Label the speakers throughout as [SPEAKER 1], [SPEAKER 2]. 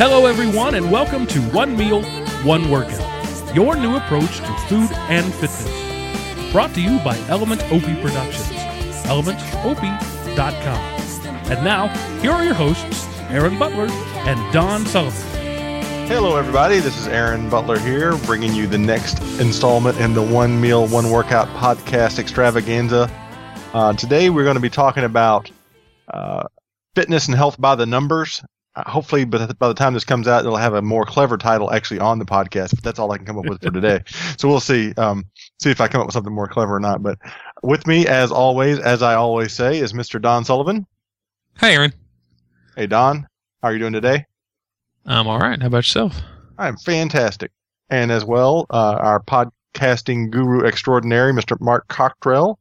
[SPEAKER 1] Hello, everyone, and welcome to One Meal, One Workout, your new approach to food and fitness. Brought to you by Element Opie Productions, elementopie.com. And now, here are your hosts, Aaron Butler and Don Sullivan.
[SPEAKER 2] Hello, everybody. This is Aaron Butler here, bringing you the next installment in the One Meal, One Workout podcast extravaganza. Uh, today, we're going to be talking about uh, fitness and health by the numbers. Uh, hopefully, by the, by the time this comes out, it'll have a more clever title actually on the podcast. But that's all I can come up with for today. so we'll see. Um, see if I come up with something more clever or not. But with me, as always, as I always say, is Mr. Don Sullivan.
[SPEAKER 3] hey Aaron.
[SPEAKER 2] Hey, Don. How are you doing today?
[SPEAKER 3] I'm all right. How about yourself?
[SPEAKER 2] I'm fantastic. And as well, uh, our podcasting guru extraordinary, Mr. Mark Cockrell.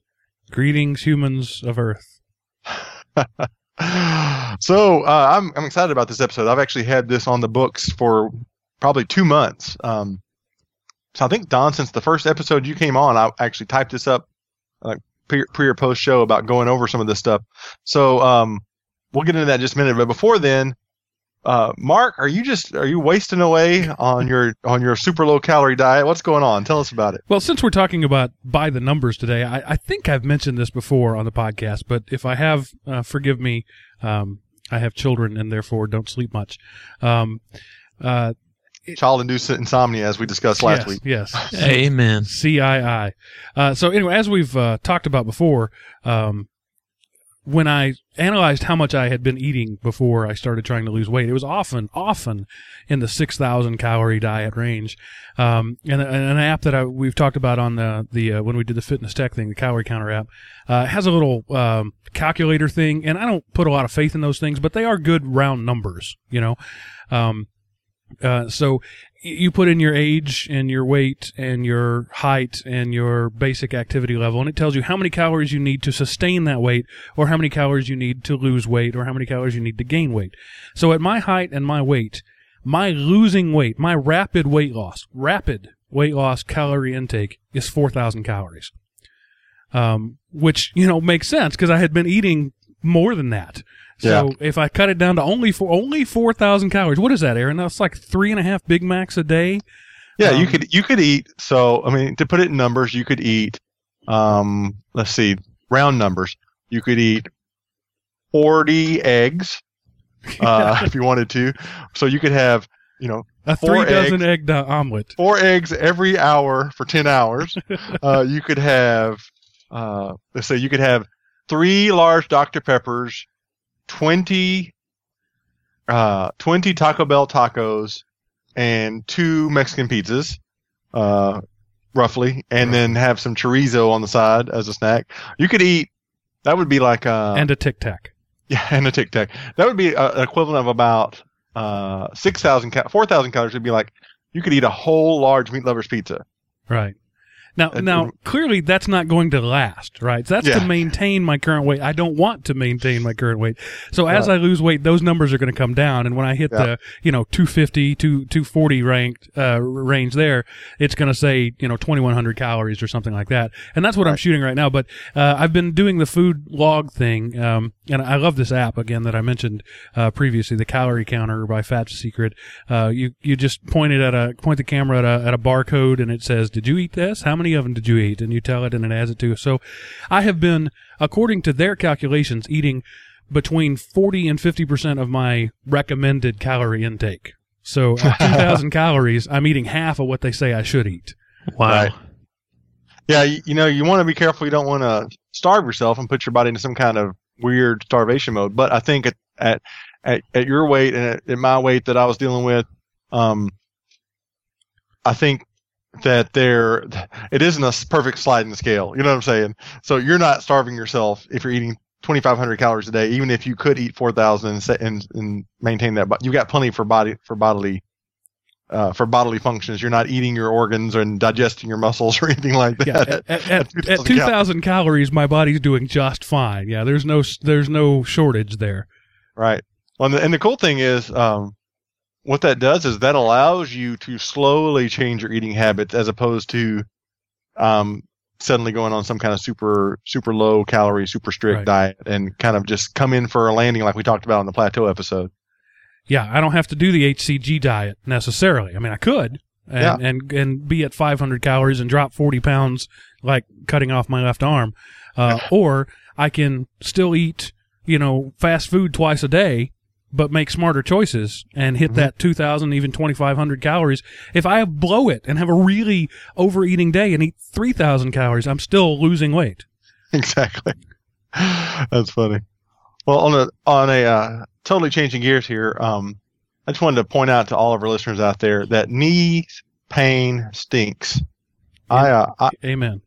[SPEAKER 1] Greetings, humans of Earth.
[SPEAKER 2] so uh, I'm I'm excited about this episode. I've actually had this on the books for probably two months. Um, so I think Don, since the first episode you came on, I actually typed this up like pre, or post show about going over some of this stuff. So um, we'll get into that in just a minute. But before then, uh, Mark, are you just are you wasting away on your on your super low calorie diet? What's going on? Tell us about it.
[SPEAKER 1] Well, since we're talking about by the numbers today, I, I think I've mentioned this before on the podcast, but if I have, uh, forgive me. Um, I have children and therefore don't sleep much. Um, uh,
[SPEAKER 2] Child-induced insomnia, as we discussed last
[SPEAKER 1] yes,
[SPEAKER 2] week.
[SPEAKER 1] Yes.
[SPEAKER 3] Amen.
[SPEAKER 1] CII. Uh, so anyway, as we've uh, talked about before, um, when I analyzed how much I had been eating before I started trying to lose weight, it was often, often in the 6,000 calorie diet range. Um, and, and an app that I, we've talked about on the, the, uh, when we did the fitness tech thing, the calorie counter app, uh, has a little, um, calculator thing. And I don't put a lot of faith in those things, but they are good round numbers, you know? Um, uh, so you put in your age and your weight and your height and your basic activity level, and it tells you how many calories you need to sustain that weight, or how many calories you need to lose weight, or how many calories you need to gain weight. So at my height and my weight, my losing weight, my rapid weight loss, rapid weight loss calorie intake is 4,000 calories. Um, which, you know, makes sense because I had been eating more than that. So
[SPEAKER 2] Yeah.
[SPEAKER 1] if I cut it down to only for only four thousand calories, what is that, Aaron? That's like three and a half Big Macs a day.
[SPEAKER 2] Yeah, you
[SPEAKER 1] Um,
[SPEAKER 2] could you could eat. So I mean, to put it in numbers, you could eat. Um, let's see, round numbers. You could eat forty eggs, uh, if you wanted to. So you could have, you know,
[SPEAKER 1] A
[SPEAKER 2] Four
[SPEAKER 1] three dozen
[SPEAKER 2] eggs.
[SPEAKER 1] egg do- omelet.
[SPEAKER 2] four eggs every hour for ten hours. uh, you could have, uh, let's say, you could have three large Dr Peppers, twenty, uh, twenty Taco Bell tacos, and two Mexican pizzas, uh, roughly, and then have some chorizo on the side as a snack. You could eat. That would be like uh,
[SPEAKER 1] and a tic tac.
[SPEAKER 2] yeah, and a Tic Tac. That would be uh, an equivalent of about uh, six thousand, four thousand calories. Would be like you could eat a whole large meat lovers pizza.
[SPEAKER 1] Right. Now,
[SPEAKER 2] Uh,
[SPEAKER 1] now, clearly that's not going to last, right? So that's
[SPEAKER 2] Yeah.
[SPEAKER 1] to maintain my current weight. I don't want to maintain my current weight. So as
[SPEAKER 2] Right.
[SPEAKER 1] I lose weight, those numbers are going to come down. And when I hit
[SPEAKER 2] Yeah.
[SPEAKER 1] the, you know, 250 to 240 ranked, uh, range there, it's going to say, you know, 2100 calories or something like that. And that's what I'm shooting right now. But, uh, I've been doing the food log thing. Um, and I love this app again that I mentioned, uh, previously, the calorie counter by FatSecret. Uh, you, you just point it at a, point the camera at a, at a barcode and it says, did you eat this? How many of them did you eat? And you tell it and it adds it to. So I have been, according to their calculations, eating between 40 and 50% of my recommended calorie intake. So at 2000 calories, I'm eating half of what they say I should eat.
[SPEAKER 3] Wow.
[SPEAKER 2] Right. Yeah, you, you know, you want to be careful. You don't want to starve yourself and put your body into some kind of weird starvation mode. But I think at at at, at your weight and at, at my weight that I was dealing with, um, I think that there it isn't a perfect sliding scale. You know what I'm saying? So you're not starving yourself if you're eating 2,500 calories a day, even if you could eat 4,000 and, and and maintain that. But you've got plenty for body for bodily. Uh, for bodily functions, you're not eating your organs and digesting your muscles or anything like that.
[SPEAKER 1] Yeah, at, at, at, at 2000 calories, my body's doing just fine. Yeah, there's no there's no shortage there.
[SPEAKER 2] Right. Well, and the, and the cool thing is, um, what that does is that allows you to slowly change your eating habits as opposed to, um, suddenly going on some kind of super, super low calorie, super strict
[SPEAKER 1] Right.
[SPEAKER 2] diet and kind of just come in for a landing like we talked about on the plateau episode.
[SPEAKER 1] yeah, I don't have to do the HCG diet necessarily. I mean, I could and
[SPEAKER 2] Yeah.
[SPEAKER 1] and, and be at 500 calories and drop 40 pounds, like cutting off my left arm, uh, or I can still eat, you know, fast food twice a day, but make smarter choices and hit
[SPEAKER 2] Mhm.
[SPEAKER 1] that 2,000, even 2,500 calories. If I blow it and have a really overeating day and eat 3,000 calories, I'm still losing weight.
[SPEAKER 2] exactly. That's funny. Well, on a on a uh, totally changing gears here, um, I just wanted to point out to all of our listeners out there that knee pain stinks. I, uh, I,
[SPEAKER 1] Amen.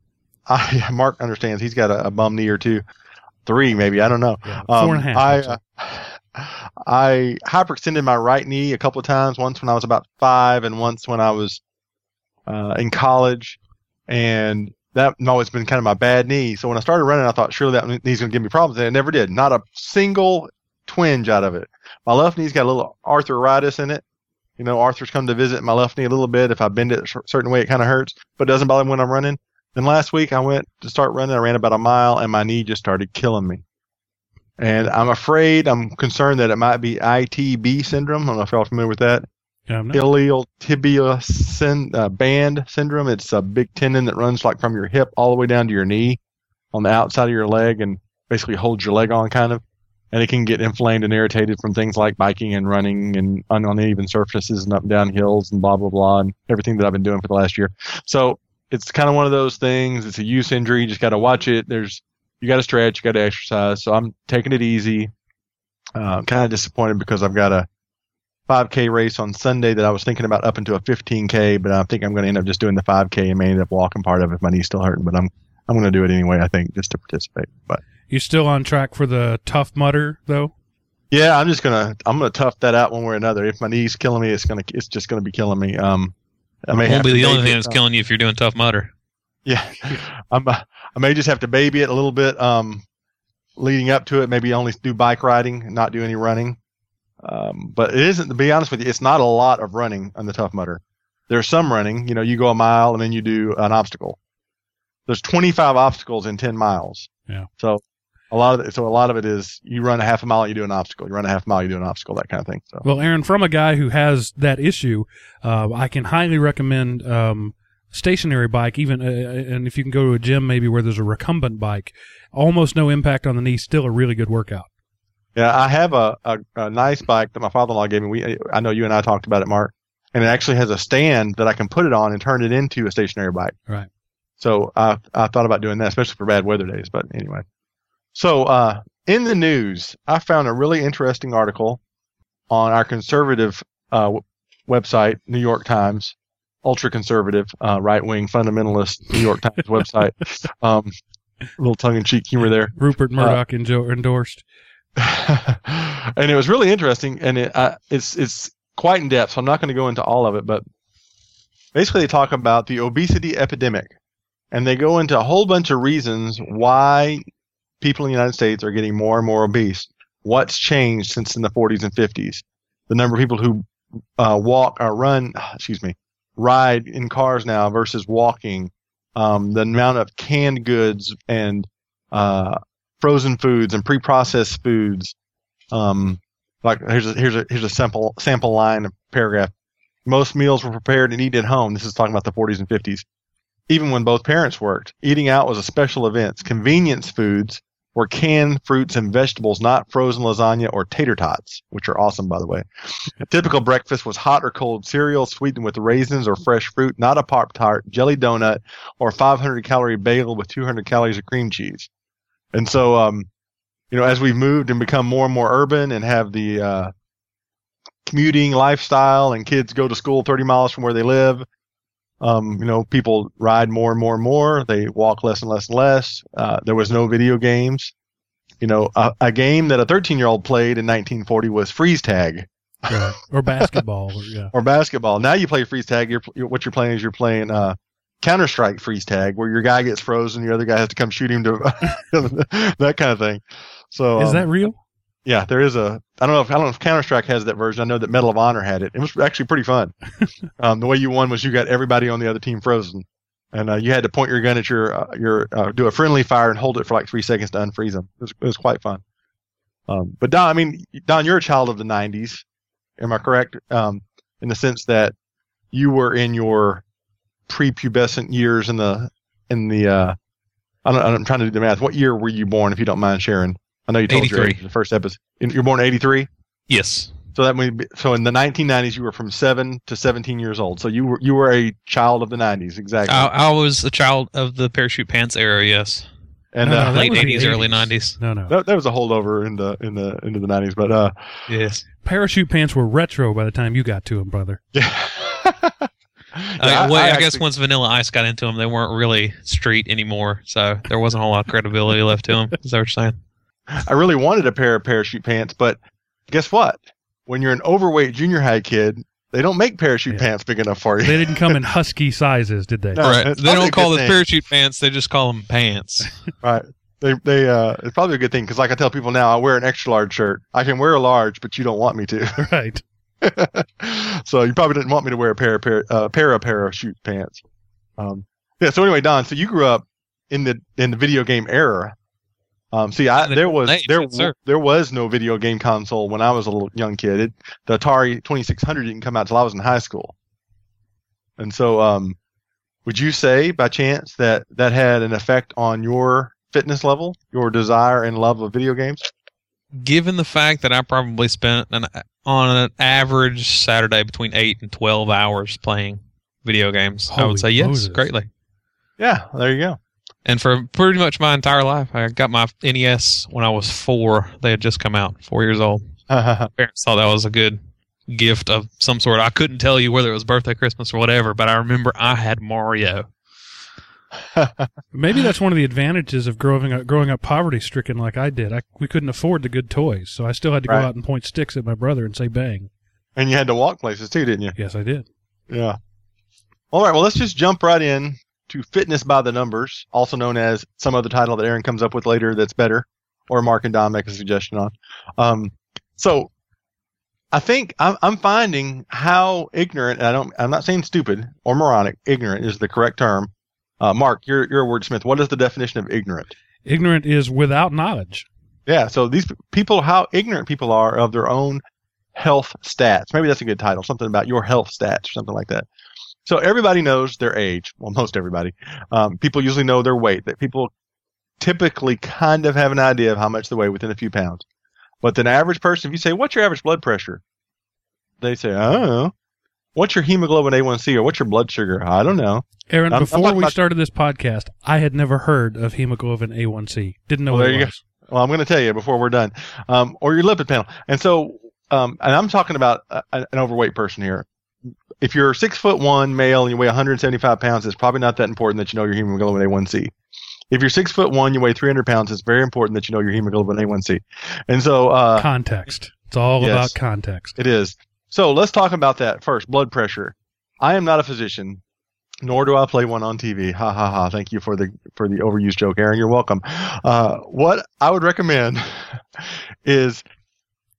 [SPEAKER 2] I, Mark understands. He's got a, a bum knee or two, three maybe. I don't know.
[SPEAKER 1] Yeah,
[SPEAKER 2] Um,
[SPEAKER 1] four and a half.
[SPEAKER 2] I, uh, I hyperextended my right knee a couple of times. Once when I was about five, and once when I was uh, in college, and that always been kind of my bad knee. So when I started running, I thought surely that knee's going to give me problems, and it never did. Not a single twinge out of it. My left knee's got a little arthritis in it. You know, Arthur's come to visit my left knee a little bit. If I bend it a certain way, it kind of hurts, but it doesn't bother me when I'm running. Then last week I went to start running. I ran about a mile, and my knee just started killing me. And I'm afraid, I'm concerned that it might be ITB syndrome. I don't know if y'all are familiar with that. Ilial tibia syn- uh, band syndrome. It's a big tendon that runs like from your hip all the way down to your knee on the outside of your leg and basically holds your leg on kind of. And it can get inflamed and irritated from things like biking and running and on uneven surfaces and up and down hills and blah, blah, blah, and everything that I've been doing for the last year. So it's kind of one of those things. It's a use injury. You just got to watch it. There's, you got to stretch, you got to exercise. So I'm taking it easy. Uh, I'm kind of disappointed because I've got a 5K race on Sunday that I was thinking about up into a 15K, but I think I'm going to end up just doing the 5K and may end up walking part of it if my knee's still hurting. But I'm I'm going to do it anyway. I think just to participate. But
[SPEAKER 1] You still on track for the Tough Mudder though?
[SPEAKER 2] yeah, I'm just gonna I'm gonna tough that out one way or another. If my knee's killing me, it's gonna it's just gonna be killing me. Um, I may
[SPEAKER 3] Won't
[SPEAKER 2] have
[SPEAKER 3] be
[SPEAKER 2] to
[SPEAKER 3] the only
[SPEAKER 2] baby
[SPEAKER 3] thing
[SPEAKER 2] it.
[SPEAKER 3] that's killing you if you're doing Tough Mudder.
[SPEAKER 2] Yeah, I'm. uh, I may just have to baby it a little bit. Um, leading up to it, maybe only do bike riding, not do any running. Um, but it isn't. To be honest with you, it's not a lot of running on the Tough Mudder. There's some running. You know, you go a mile and then you do an obstacle. There's 25 obstacles in 10 miles.
[SPEAKER 1] Yeah.
[SPEAKER 2] So a lot of it, so a lot of it is you run a half a mile, you do an obstacle. You run a half mile, you do an obstacle, that kind of thing. So
[SPEAKER 1] Well, Aaron, from a guy who has that issue, uh, I can highly recommend um, stationary bike. Even uh, and if you can go to a gym, maybe where there's a recumbent bike, almost no impact on the knee. Still a really good workout.
[SPEAKER 2] Yeah, I have a, a, a nice bike that my father-in-law gave me. We, I know you and I talked about it, Mark, and it actually has a stand that I can put it on and turn it into a stationary bike.
[SPEAKER 1] Right.
[SPEAKER 2] So I, I thought about doing that, especially for bad weather days. But anyway, so uh, in the news, I found a really interesting article on our conservative uh, website, New York Times, ultra conservative, uh, right wing fundamentalist New York Times website. Um, a little tongue in cheek humor there.
[SPEAKER 1] Rupert Murdoch enjo- endorsed.
[SPEAKER 2] and it was really interesting, and it, uh, it's it's quite in depth. So I'm not going to go into all of it, but basically they talk about the obesity epidemic, and they go into a whole bunch of reasons why people in the United States are getting more and more obese. What's changed since in the 40s and 50s? The number of people who uh, walk or run, excuse me, ride in cars now versus walking. Um, the amount of canned goods and uh, frozen foods and pre-processed foods. Um, like here's a here's a here's a sample sample line of paragraph. Most meals were prepared and eaten at home. This is talking about the 40s and 50s. Even when both parents worked, eating out was a special event. Convenience foods were canned fruits and vegetables, not frozen lasagna or tater tots, which are awesome, by the way. A typical breakfast was hot or cold cereal sweetened with raisins or fresh fruit, not a Pop Tart, jelly donut, or 500 calorie bagel with 200 calories of cream cheese. And so, um, you know, as we've moved and become more and more urban and have the uh, commuting lifestyle and kids go to school 30 miles from where they live, um, you know, people ride more and more and more. They walk less and less and less. Uh, there was no video games. You know, a, a game that a 13 year old played in 1940 was freeze tag
[SPEAKER 1] Right. or basketball. Or, yeah.
[SPEAKER 2] or basketball. Now you play freeze tag. You're, you're what you're playing is you're playing uh, Counter Strike freeze tag, where your guy gets frozen, the other guy has to come shoot him to that kind of thing. So
[SPEAKER 1] Is
[SPEAKER 2] um,
[SPEAKER 1] that real?
[SPEAKER 2] Yeah, there is a. I don't know if I don't know if Counter Strike has that version. I know that Medal of Honor had it. It was actually pretty fun. um, the way you won was you got everybody on the other team frozen, and uh, you had to point your gun at your uh, your uh, do a friendly fire and hold it for like three seconds to unfreeze them. It was, it was quite fun. Um, but Don, I mean, Don, you're a child of the '90s. Am I correct? Um, in the sense that you were in your prepubescent years in the in the. Uh, I don't, I'm trying to do the math. What year were you born, if you don't mind sharing? I know you told your age in the first episode. You're born in '83.
[SPEAKER 3] Yes.
[SPEAKER 2] So that would be, so in the 1990s you were from seven to 17 years old. So you were you were a child of the 90s, exactly.
[SPEAKER 3] I, I was a child of the parachute pants era. Yes.
[SPEAKER 2] and
[SPEAKER 1] No,
[SPEAKER 2] uh,
[SPEAKER 1] that
[SPEAKER 3] Late
[SPEAKER 1] was the
[SPEAKER 3] 80s, early 90s.
[SPEAKER 1] No, no.
[SPEAKER 2] that, that was a holdover in the in the into the 90s. But uh,
[SPEAKER 3] Yes.
[SPEAKER 1] Parachute pants were retro by the time you got to them, brother.
[SPEAKER 2] yeah.
[SPEAKER 3] I, well, I, guess
[SPEAKER 2] actually-
[SPEAKER 3] once Vanilla Ice got into them, they weren't really street anymore. So there wasn't a whole lot of credibility left to them. Is that what you're saying?
[SPEAKER 2] I really wanted a pair of parachute pants, but guess what? When you're an overweight junior high kid, they don't make parachute
[SPEAKER 1] Yeah.
[SPEAKER 2] pants big enough for you.
[SPEAKER 1] They didn't come in husky sizes, did they?
[SPEAKER 2] No.
[SPEAKER 3] right. They don't call them parachute pants. They just call them pants.
[SPEAKER 2] Right. They they uh it's probably a good thing because like I tell people now, I wear an extra large shirt. I can wear a large, but you don't want me to.
[SPEAKER 1] Right.
[SPEAKER 2] so you probably didn't want me to wear a pair of pair, uh, pair of parachute pants. Um, yeah. So anyway, Don. So you grew up in the in the video game era. Um, see, I, there was
[SPEAKER 3] age,
[SPEAKER 2] there
[SPEAKER 3] yes, sir.
[SPEAKER 2] there was no video game console when I was a little young kid. It, the Atari Twenty Six Hundred didn't come out till I was in high school. And so, um, would you say by chance that that had an effect on your fitness level, your desire and love of video games?
[SPEAKER 3] Given the fact that I probably spent an, on an average Saturday between 8 and 12 hours playing video games, I would say yes,
[SPEAKER 1] Moses.
[SPEAKER 3] greatly.
[SPEAKER 2] Yeah, there you go.
[SPEAKER 3] And for pretty much my entire life, I got my NES when I was four. They had just come out, four years old. Uh-huh. Parents thought that was a good gift of some sort. I couldn't tell you whether it was birthday, Christmas, or whatever, but I remember I had Mario.
[SPEAKER 1] Maybe that's one of the advantages of growing up, growing up poverty stricken like I did. I, we couldn't afford the good toys, so I still had to go out and point sticks at my brother and say bang.
[SPEAKER 2] and you had to walk places too, didn't you?
[SPEAKER 1] Yes, I did.
[SPEAKER 2] Yeah. All right. Well, let's just jump right in to fitness by the numbers, also known as some other title that Aaron comes up with later that's better, or Mark and Don make a suggestion on. Um, so I think I'm, I'm finding how ignorant. And I don't. I'm not saying stupid or moronic. Ignorant is the correct term. Uh, Mark, you're you're a wordsmith. What is the definition of ignorant?
[SPEAKER 1] Ignorant is without knowledge.
[SPEAKER 2] Yeah. So these people, how ignorant people are of their own health stats. Maybe that's a good title. Something about your health stats or something like that. So everybody knows their age. Well, most everybody. Um, people usually know their weight. That people typically kind of have an idea of how much they weigh within a few pounds. But an average person, if you say, "What's your average blood pressure?" They say, "I don't know." What's your hemoglobin A1C or what's your blood sugar? I don't know.
[SPEAKER 1] Aaron,
[SPEAKER 2] I'm- I'm
[SPEAKER 1] before we
[SPEAKER 2] about-
[SPEAKER 1] started this podcast, I had never heard of hemoglobin A1C. Didn't know
[SPEAKER 2] Well,
[SPEAKER 1] what
[SPEAKER 2] there
[SPEAKER 1] it
[SPEAKER 2] you
[SPEAKER 1] was.
[SPEAKER 2] Well, I'm going to tell you before we're done, um, or your lipid panel. And so, um, and I'm talking about a, an overweight person here. If you're six foot one male and you weigh 175 pounds, it's probably not that important that you know your hemoglobin A1C. If you're six foot one, you weigh 300 pounds, it's very important that you know your hemoglobin A1C. And so, uh,
[SPEAKER 1] Context. It's all
[SPEAKER 2] yes.
[SPEAKER 1] about context.
[SPEAKER 2] it is. So let's talk about that first. Blood pressure. I am not a physician, nor do I play one on TV. Ha ha ha. Thank you for the for the overused joke, Aaron. You're welcome. Uh, what I would recommend is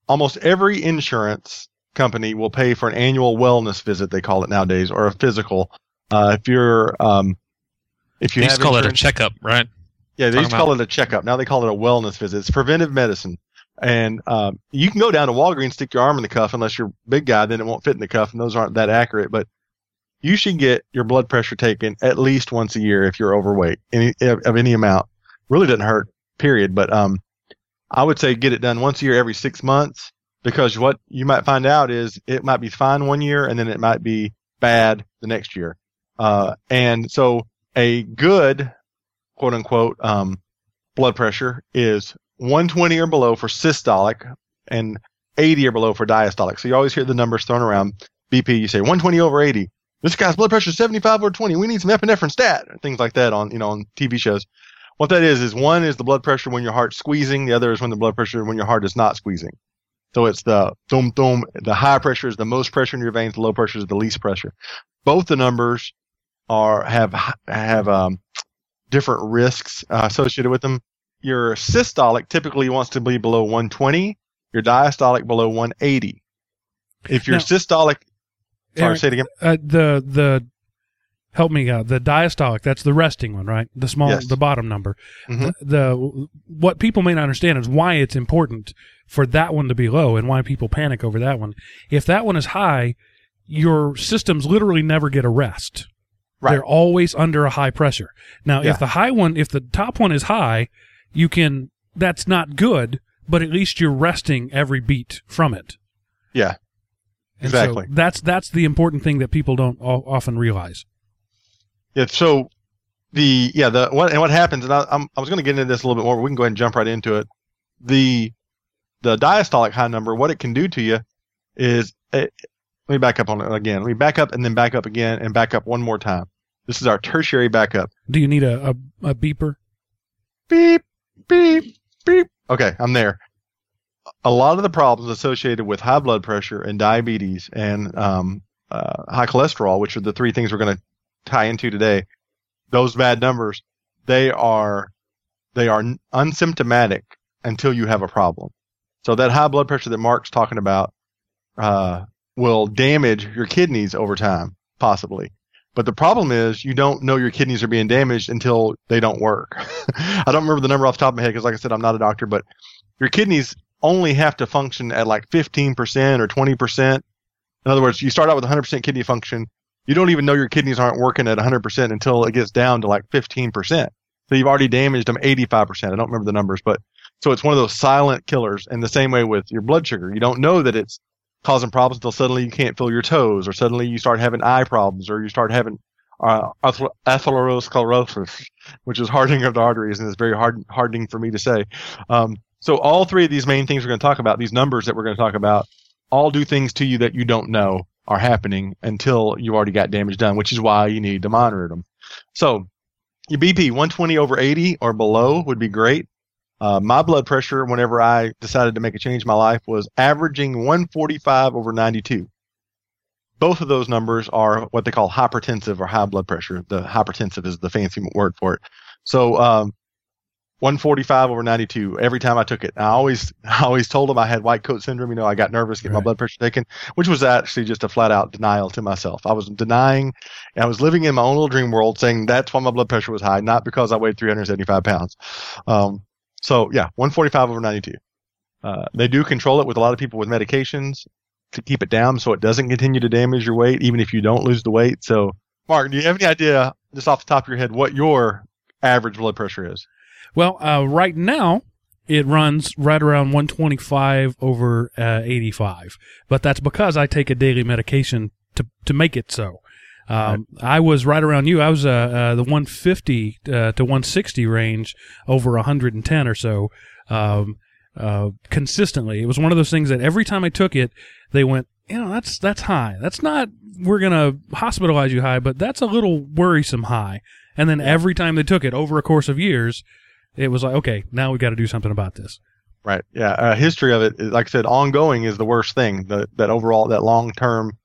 [SPEAKER 2] almost every insurance company will pay for an annual wellness visit. They call it nowadays, or a physical. Uh, if you're um, if you
[SPEAKER 3] You used to call it a checkup, right?
[SPEAKER 2] yeah, they used to call it a checkup. Now they call it a wellness visit. It's preventive medicine. And um, you can go down to Walgreens, stick your arm in the cuff, unless you're a big guy, then it won't fit in the cuff, and those aren't that accurate. But you should get your blood pressure taken at least once a year if you're overweight, any of, of any amount. Really doesn't hurt, period. But um, I would say get it done once a year, every six months, because what you might find out is it might be fine one year, and then it might be bad the next year. Uh, and so a good quote unquote um, blood pressure is 120 or below for systolic and 80 or below for diastolic. So you always hear the numbers thrown around. BP, you say 120 over 80. This guy's blood pressure is 75 over 20. We need some epinephrine stat. Things like that on, you know, on TV shows. What that is, is one is the blood pressure when your heart's squeezing. The other is when the blood pressure when your heart is not squeezing. So it's the thum thum. The high pressure is the most pressure in your veins. The low pressure is the least pressure. Both the numbers are have have um, different risks uh, associated with them. Your systolic typically wants to be below 120. Your diastolic below 180. If your
[SPEAKER 1] Now-
[SPEAKER 2] systolic, sorry,
[SPEAKER 1] Aaron,
[SPEAKER 2] say it again.
[SPEAKER 1] uh, the the help me out. The diastolic, that's the resting one, right? The small,
[SPEAKER 2] Yes.
[SPEAKER 1] the bottom number.
[SPEAKER 2] Mhm.
[SPEAKER 1] The, the what people may not understand is why it's important for that one to be low and why people panic over that one. If that one is high, your systems literally never get a rest.
[SPEAKER 2] Right.
[SPEAKER 1] They're always under a high pressure. Now,
[SPEAKER 2] Yeah.
[SPEAKER 1] if the high one, if the top one is high, you can. That's not good, but at least you're resting every beat from it.
[SPEAKER 2] Yeah.
[SPEAKER 1] And so
[SPEAKER 2] Exactly.
[SPEAKER 1] that's that's the important thing that people don't often realize.
[SPEAKER 2] Yeah. So the yeah the what and what happens and I, I'm, I was going to get into this a little bit more. But we can go ahead and jump right into it. The the diastolic high number, what it can do to you is it, let me back up on it again. Let me back up and then back up again and back up one more time. This is our tertiary backup.
[SPEAKER 1] Do you need a, a, a beeper?
[SPEAKER 2] Beep beep beep. Okay, I'm there. A lot of the problems associated with high blood pressure and diabetes and um, uh, high cholesterol, which are the three things we're going to tie into today, those bad numbers, they are they are unsymptomatic until you have a problem. So that high blood pressure that Mark's talking about uh, will damage your kidneys over time, possibly. But the problem is you don't know your kidneys are being damaged until they don't work. I don't remember the number off the top of my head because, like I said, I'm not a doctor, but your kidneys only have to function at like 15% or 20%. In other words, you start out with 100% kidney function. You don't even know your kidneys aren't working at 100% until it gets down to like 15%. So you've already damaged them 85%. I don't remember the numbers, but so it's one of those silent killers. And the same way with your blood sugar, you don't know that it's causing problems until suddenly you can't feel your toes, or suddenly you start having eye problems, or you start having uh, atherosclerosis, which is hardening of the arteries, and it's very hard hardening for me to say. Um, so all three of these main things we're going to talk about, these numbers that we're going to talk about, all do things to you that you don't know are happening until you've already got damage done, which is why you need to monitor them. So your BP 120 over 80 or below would be great. Uh, my blood pressure, whenever I decided to make a change in my life, was averaging 145 over 92. Both of those numbers are what they call hypertensive or high blood pressure. The hypertensive is the fancy word for it. So, um, 145 over 92 every time I took it. I always, I always told them I had white coat syndrome. You know, I got nervous, get my blood pressure taken, which was actually just a flat out denial to myself. I was denying, I was living in my own little dream world saying that's why my blood pressure was high, not because I weighed 375 pounds. Um, so yeah, 145 over 92. Uh, they do control it with a lot of people with medications to keep it down so it doesn't continue to damage your weight, even if you don't lose the weight. So, Mark, do you have any idea, just off the top of your head, what your average blood pressure is?
[SPEAKER 1] Well, uh, right now it runs right around 125 over uh, 85, but that's because I take a daily medication to to make it so. Um, I was right around you. I was uh, uh, the 150 uh, to 160 range over 110 or so um, uh, consistently. It was one of those things that every time I took it, they went, you know, that's that's high. That's not. We're gonna hospitalize you high, but that's a little worrisome high. And then every time they took it over a course of years, it was like, okay, now we got to do something about this.
[SPEAKER 2] Right. Yeah. Uh, history of it, like I said, ongoing is the worst thing. The, that overall, that long term.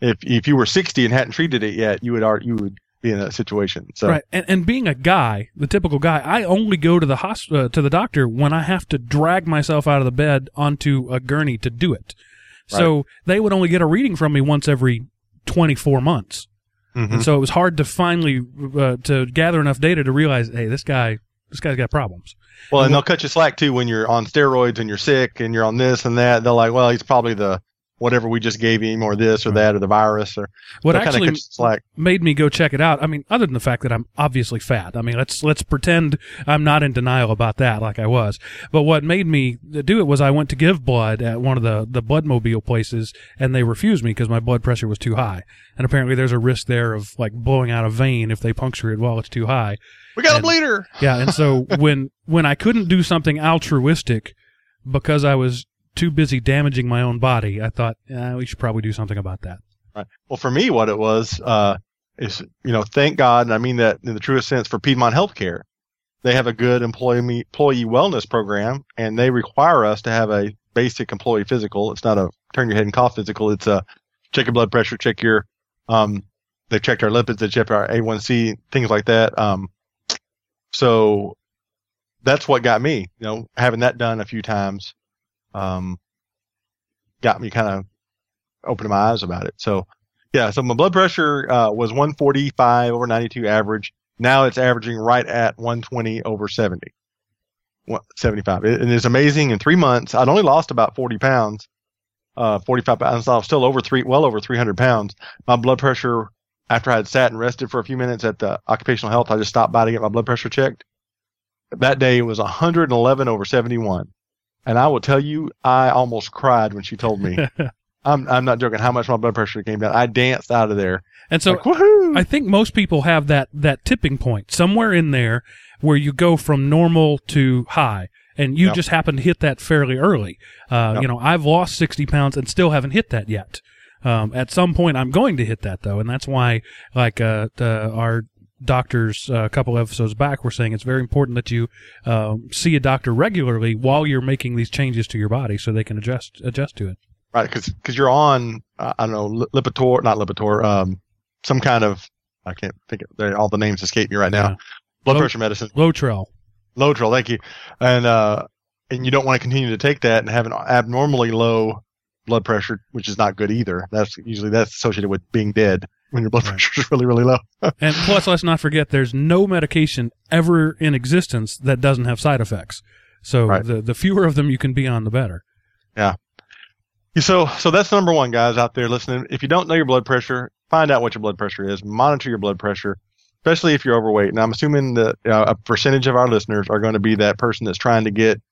[SPEAKER 2] If if you were 60 and hadn't treated it yet, you would you would be in that situation. So
[SPEAKER 1] Right. And, and being a guy, the typical guy, I only go to the hosp- uh, to the doctor when I have to drag myself out of the bed onto a gurney to do it. So they would only get a reading from me once every 24 months.
[SPEAKER 2] Mhm.
[SPEAKER 1] And so it was hard to finally uh, to gather enough data to realize, hey, this guy, this guy's got problems.
[SPEAKER 2] Well, and they'll cut you slack too when you're on steroids and you're sick and you're on this and that. They're like, well, he's probably the whatever we just gave him or this or that or the virus or
[SPEAKER 1] What actually made me go check it out. I mean, other than the fact that I'm obviously fat. I mean, let's let's pretend I'm not in denial about that, like I was. But what made me do it was I went to give blood at one of the the bloodmobile places, and they refused me because my blood pressure was too high. And apparently, there's a risk there of like blowing out a vein if they puncture it while it's too high.
[SPEAKER 2] We got a bleeder.
[SPEAKER 1] Yeah, and so when when I couldn't do something altruistic because I was too busy damaging my own body, I thought eh, we should probably do something about that.
[SPEAKER 2] Right. Well, for me, what it was uh, is, you know, thank God, and I mean that in the truest sense for Piedmont Healthcare. They have a good employee employee wellness program, and they require us to have a basic employee physical. It's not a turn your head and cough physical. It's a check your blood pressure, check your, um, they checked our lipids, they checked our A1C, things like that. Um, so that's what got me, you know, having that done a few times, um, got me kind of opening my eyes about it. So Yeah, so my blood pressure uh, was 145 over 92 average. Now it's averaging right at 120 over 70. 75. It, and it's amazing. In three months, I'd only lost about 40 pounds, uh, 45 pounds. I was still over three, well over 300 pounds. My blood pressure, after I had sat and rested for a few minutes at the occupational health, I just stopped by to get my blood pressure checked. That day it was 111 over 71. And I will tell you, I almost cried when she told me. I'm, I'm not joking how much my blood pressure came down. I danced out of there.
[SPEAKER 1] And so
[SPEAKER 2] Like!
[SPEAKER 1] I think most people have that that tipping point somewhere in there where you go from normal to high, and you
[SPEAKER 2] Yep.
[SPEAKER 1] just happen to hit that fairly early. Uh,
[SPEAKER 2] Yep.
[SPEAKER 1] You know, I've lost sixty pounds and still haven't hit that yet. Um, at some point, I'm going to hit that though, and that's why, like uh, the, our doctors uh, a couple episodes back were saying, it's very important that you um, see a doctor regularly while you're making these changes to your body, so they can adjust adjust to it.
[SPEAKER 2] right? Because you're on, uh, I don't know, Lipitor, not Lipitor, um, some kind of, I can't think of all the names escape me right now.
[SPEAKER 1] Yeah.
[SPEAKER 2] Blood
[SPEAKER 1] Lo-
[SPEAKER 2] pressure medicine,
[SPEAKER 1] Lotrel.
[SPEAKER 2] Lotril, thank you, and uh, and you don't want to continue to take that and have an abnormally low blood pressure, which is not good either. That's usually that's associated with being dead when your blood
[SPEAKER 1] Right.
[SPEAKER 2] pressure is really really low.
[SPEAKER 1] And plus, let's not forget, there's no medication ever in existence that doesn't have side effects. So
[SPEAKER 2] Right.
[SPEAKER 1] the the fewer of them you can be on, the better. Yeah.
[SPEAKER 2] So, so that's number one, guys out there listening. If you don't know your blood pressure, find out what your blood pressure is. Monitor your blood pressure, especially if you're overweight. And I'm assuming that uh, a percentage of our listeners are going to be that person that's trying to get,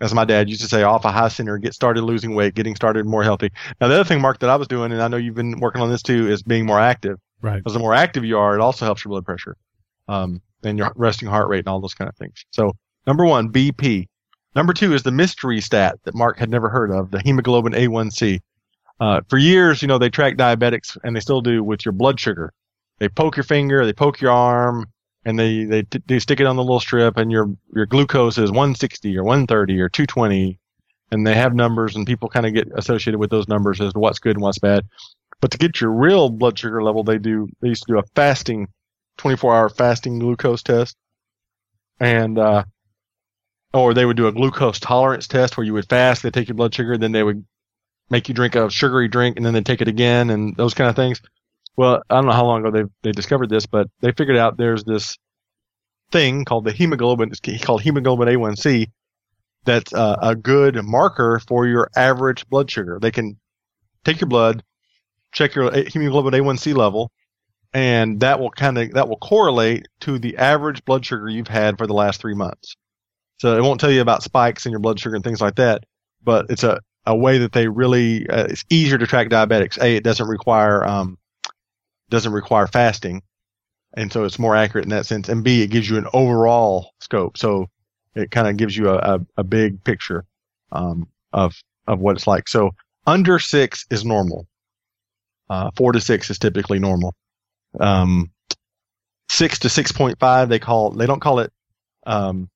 [SPEAKER 2] as my dad used to say, off a high center, get started losing weight, getting started more healthy. Now, the other thing, Mark, that I was doing, and I know you've been working on this too, is being more active.
[SPEAKER 1] Right.
[SPEAKER 2] Because the more active you are, it also helps your blood pressure, um, and your resting heart rate and all those kind of things. So, number one, BP. Number two is the mystery stat that Mark had never heard of, the hemoglobin A1C. Uh, for years, you know, they track diabetics, and they still do with your blood sugar. They poke your finger, they poke your arm, and they they, they stick it on the little strip, and your your glucose is 160 or 130 or 220, and they have numbers, and people kind of get associated with those numbers as to what's good and what's bad. But to get your real blood sugar level, they do they used to do a fasting, 24 hour fasting glucose test, and uh, or they would do a glucose tolerance test where you would fast, they take your blood sugar, then they would make you drink a sugary drink, and then they take it again, and those kind of things. Well, I don't know how long ago they they discovered this, but they figured out there's this thing called the hemoglobin. It's called hemoglobin A1C. That's uh, a good marker for your average blood sugar. They can take your blood, check your hemoglobin A1C level, and that will kind of that will correlate to the average blood sugar you've had for the last three months. So it won't tell you about spikes in your blood sugar and things like that, but it's a, a way that they really uh, it's easier to track diabetics. A, it doesn't require um, doesn't require fasting, and so it's more accurate in that sense. And B, it gives you an overall scope, so it kind of gives you a, a, a big picture um, of of what it's like. So under six is normal. Uh, four to six is typically normal. Um, six to six point five, they call they don't call it um,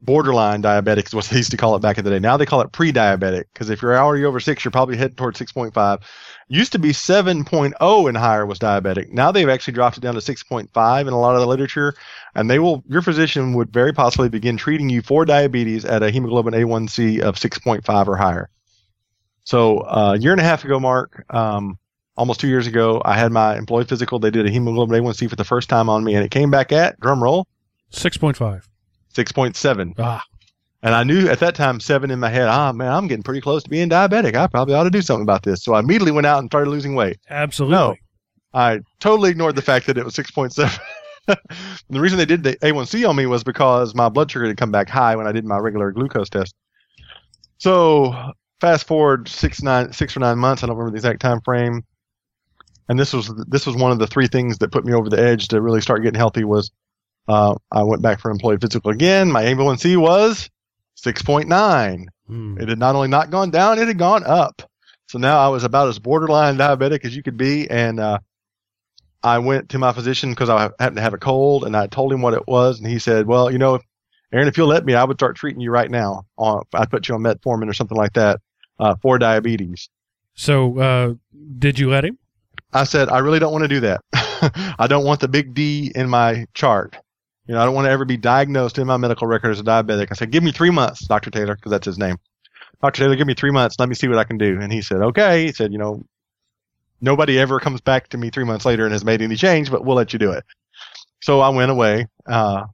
[SPEAKER 2] borderline diabetic is what they used to call it back in the day. Now they call it pre-diabetic because if you're already over six, you're probably heading towards six point five. Used to be 7.0 and higher was diabetic. Now they've actually dropped it down to 6.5 in a lot of the literature, and they will. Your physician would very possibly begin treating you for diabetes at a hemoglobin A1C of 6.5 or higher. So uh, a year and a half ago, Mark, um, almost two years ago, I had my employee physical. They did a hemoglobin A1C for the first time on me, and it came back at drum roll
[SPEAKER 1] Six point five.
[SPEAKER 2] 6.7.
[SPEAKER 1] Ah,
[SPEAKER 2] And I knew at that time, seven in my head, ah, man, I'm getting pretty close to being diabetic. I probably ought to do something about this. So I immediately went out and started losing weight.
[SPEAKER 1] absolutely.
[SPEAKER 2] No. I totally ignored the fact that it was 6.7. the reason they did the A1C on me was because my blood sugar had come back high when I did my regular glucose test. So fast forward six, nine, six or nine months. I don't remember the exact time frame. And this was this was one of the three things that put me over the edge to really start getting healthy. Was uh, I went back for employee physical again. My A1C was 6.9.
[SPEAKER 1] Hmm.
[SPEAKER 2] It had not only not gone down, it had gone up. So now I was about as borderline diabetic as you could be. And uh, I went to my physician because I happened to have a cold, and I told him what it was, and he said, "Well, you know, if, Aaron, if you'll let me, I would start treating you right now. On, I'd put you on metformin or something like that uh, for diabetes."
[SPEAKER 1] So, uh, did you let him?
[SPEAKER 2] I said, "I really don't want to do that. I don't want the big D in my chart." You know, I don't want to ever be diagnosed in my medical record as a diabetic. I said, give me three months, Dr. Taylor, because that's his name. Dr. Taylor, give me three months. Let me see what I can do. And he said, okay. He said, you know, nobody ever comes back to me three months later and has made any change, but we'll let you do it. So I went away, uh,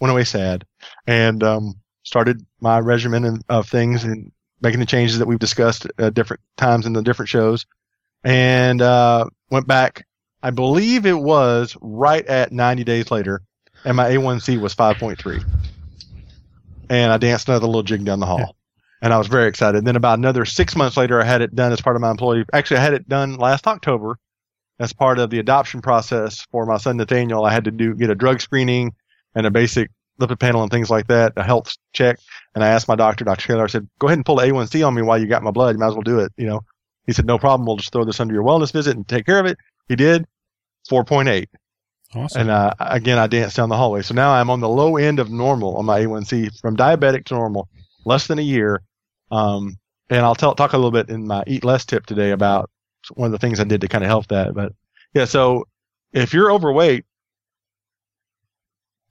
[SPEAKER 2] went away sad, and um, started my regimen of things and making the changes that we've discussed at different times in the different shows, and uh, went back. I believe it was right at 90 days later, and my A1C was 5.3. And I danced another little jig down the hall. And I was very excited. And then about another six months later, I had it done as part of my employee. Actually, I had it done last October as part of the adoption process for my son Nathaniel. I had to do get a drug screening and a basic lipid panel and things like that, a health check. And I asked my doctor, Dr. Taylor, I said, go ahead and pull the A1C on me while you got my blood. You might as well do it. You know, he said, no problem. We'll just throw this under your wellness visit and take care of it. He did 4.8.
[SPEAKER 1] Awesome.
[SPEAKER 2] And uh, again, I danced down the hallway. So now I'm on the low end of normal on my A1C from diabetic to normal, less than a year. Um, and I'll tell, talk a little bit in my eat less tip today about one of the things I did to kind of help that. But yeah, so if you're overweight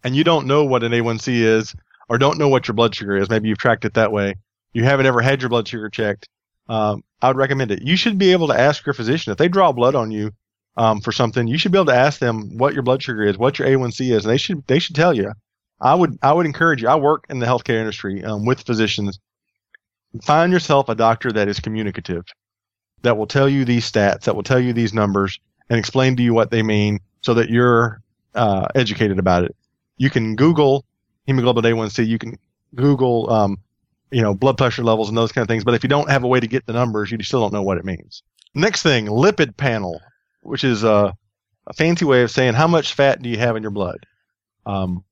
[SPEAKER 2] and you don't know what an A1C is or don't know what your blood sugar is, maybe you've tracked it that way, you haven't ever had your blood sugar checked, um, I would recommend it. You should be able to ask your physician if they draw blood on you um, for something. You should be able to ask them what your blood sugar is, what your A1C is, and they should they should tell you. I would I would encourage you. I work in the healthcare industry um, with physicians. Find yourself a doctor that is communicative, that will tell you these stats, that will tell you these numbers, and explain to you what they mean, so that you're uh, educated about it. You can Google hemoglobin A1C. You can Google um, you know, blood pressure levels and those kind of things. But if you don't have a way to get the numbers, you still don't know what it means. Next thing, lipid panel, which is a, a fancy way of saying how much fat do you have in your blood. Um,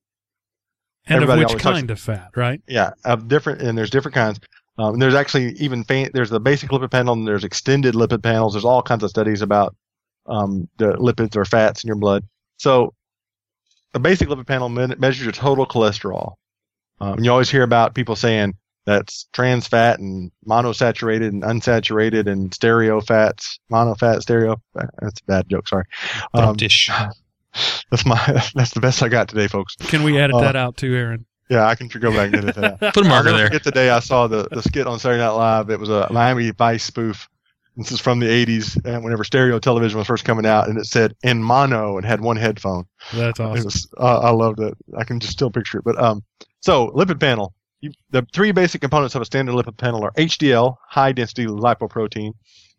[SPEAKER 1] and of which kind
[SPEAKER 2] talks-
[SPEAKER 1] of fat, right?
[SPEAKER 2] yeah, of different, and there's different kinds. Um, and there's actually even there's the basic lipid panel and there's extended lipid panels. There's all kinds of studies about um, the lipids or fats in your blood. So the basic lipid panel me- measures your total cholesterol. Um, and you always hear about people saying that's trans fat and monosaturated and unsaturated and stereo fats, monofat, stereo. That's a bad joke. Sorry. Um,
[SPEAKER 3] dish.
[SPEAKER 2] that's my that's the best I got today, folks.
[SPEAKER 1] Can we edit
[SPEAKER 2] Uh,
[SPEAKER 1] that out too, Aaron?
[SPEAKER 2] Yeah, I can go back and edit that.
[SPEAKER 3] Put a
[SPEAKER 2] I'll
[SPEAKER 3] marker there.
[SPEAKER 2] forget the day I saw the, the skit on Saturday Night Live. It was a Miami Vice spoof. This is from the 80s, and whenever stereo television was first coming out, and it said in mono and had one headphone.
[SPEAKER 1] That's
[SPEAKER 2] It
[SPEAKER 1] awesome.
[SPEAKER 2] was, uh, I loved it. I can just still picture it. But um, so lipid panel. You, the three basic components of a standard lipid panel are HDL, high density lipoprotein,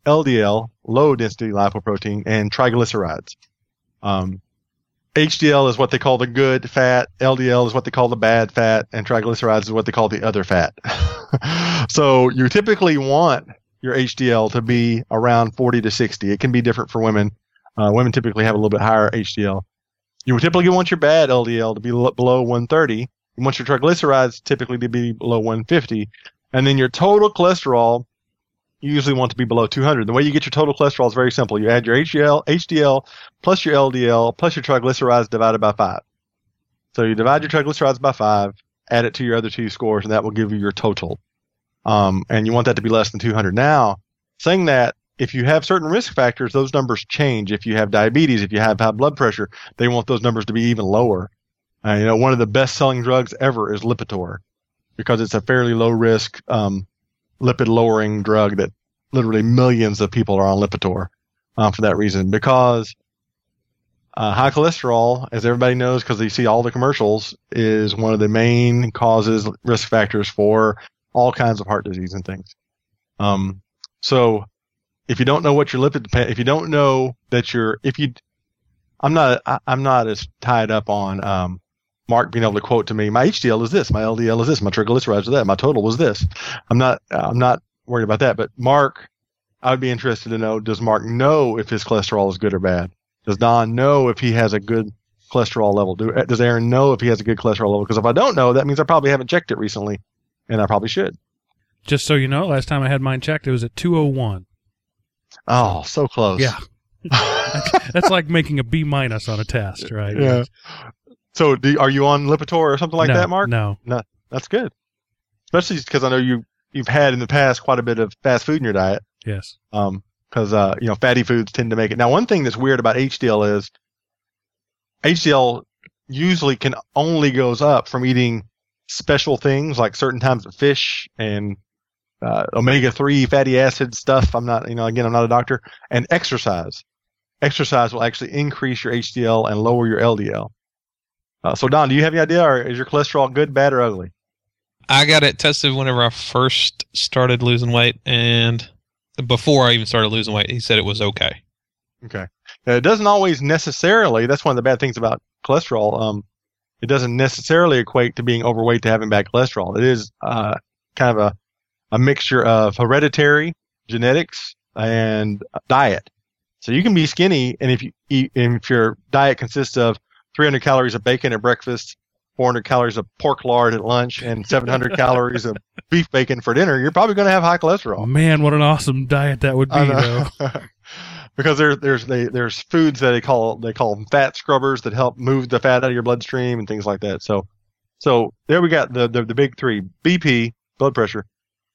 [SPEAKER 2] LDL, low density lipoprotein, and triglycerides. Um, HDL is what they call the good fat, LDL is what they call the bad fat, and triglycerides is what they call the other fat. so you typically want your HDL to be around 40 to 60. It can be different for women. Uh, women typically have a little bit higher HDL. You typically want your bad LDL to be below 130. You want your triglycerides typically to be below 150. And then your total cholesterol, you usually want to be below 200. The way you get your total cholesterol is very simple. You add your HDL, HDL plus your LDL plus your triglycerides divided by 5. So you divide your triglycerides by 5, add it to your other two scores, and that will give you your total. Um, and you want that to be less than 200. Now, saying that, if you have certain risk factors, those numbers change. If you have diabetes, if you have high blood pressure, they want those numbers to be even lower. Uh, you know, one of the best selling drugs ever is Lipitor because it's a fairly low risk, um, lipid lowering drug that literally millions of people are on Lipitor, um, for that reason. Because, uh, high cholesterol, as everybody knows, because you see all the commercials, is one of the main causes, risk factors for all kinds of heart disease and things. Um, so if you don't know what your lipid, if you don't know that you're, if you, I'm not, I, I'm not as tied up on, um, Mark being able to quote to me, my HDL is this, my LDL is this, my triglycerides are that, my total was this. I'm not, I'm not worried about that. But Mark, I would be interested to know, does Mark know if his cholesterol is good or bad? Does Don know if he has a good cholesterol level? Do, does Aaron know if he has a good cholesterol level? Because if I don't know, that means I probably haven't checked it recently, and I probably should.
[SPEAKER 1] Just so you know, last time I had mine checked, it was at 201.
[SPEAKER 2] Oh, so close.
[SPEAKER 1] Yeah. That's like making a B minus on a test, right?
[SPEAKER 2] yeah. So, do, are you on Lipitor or something like
[SPEAKER 1] No,
[SPEAKER 2] that, Mark?
[SPEAKER 1] No.
[SPEAKER 2] No, that's good. Especially because I know you you've had in the past quite a bit of fast food in your diet.
[SPEAKER 1] Yes.
[SPEAKER 2] Um, because uh, you know, fatty foods tend to make it. Now, one thing that's weird about HDL is HDL usually can only goes up from eating special things like certain times of fish and uh, omega three fatty acid stuff. I'm not, you know, again, I'm not a doctor. And exercise. Exercise will actually increase your HDL and lower your LDL. Uh, so Don, do you have any idea, or is your cholesterol good, bad, or ugly?
[SPEAKER 3] I got it tested whenever I first started losing weight, and before I even started losing weight, he said it was okay.
[SPEAKER 2] Okay. Now, it doesn't always necessarily. That's one of the bad things about cholesterol. Um, it doesn't necessarily equate to being overweight to having bad cholesterol. It is uh, kind of a a mixture of hereditary, genetics, and diet. So you can be skinny, and if you eat, and if your diet consists of 300 calories of bacon at breakfast, 400 calories of pork lard at lunch, and 700 calories of beef bacon for dinner, you're probably going to have high cholesterol.
[SPEAKER 1] Man, what an awesome diet that would be, though.
[SPEAKER 2] because there's there's they, there's foods that they call they call them fat scrubbers that help move the fat out of your bloodstream and things like that. So so there we got the the, the big three: BP, blood pressure,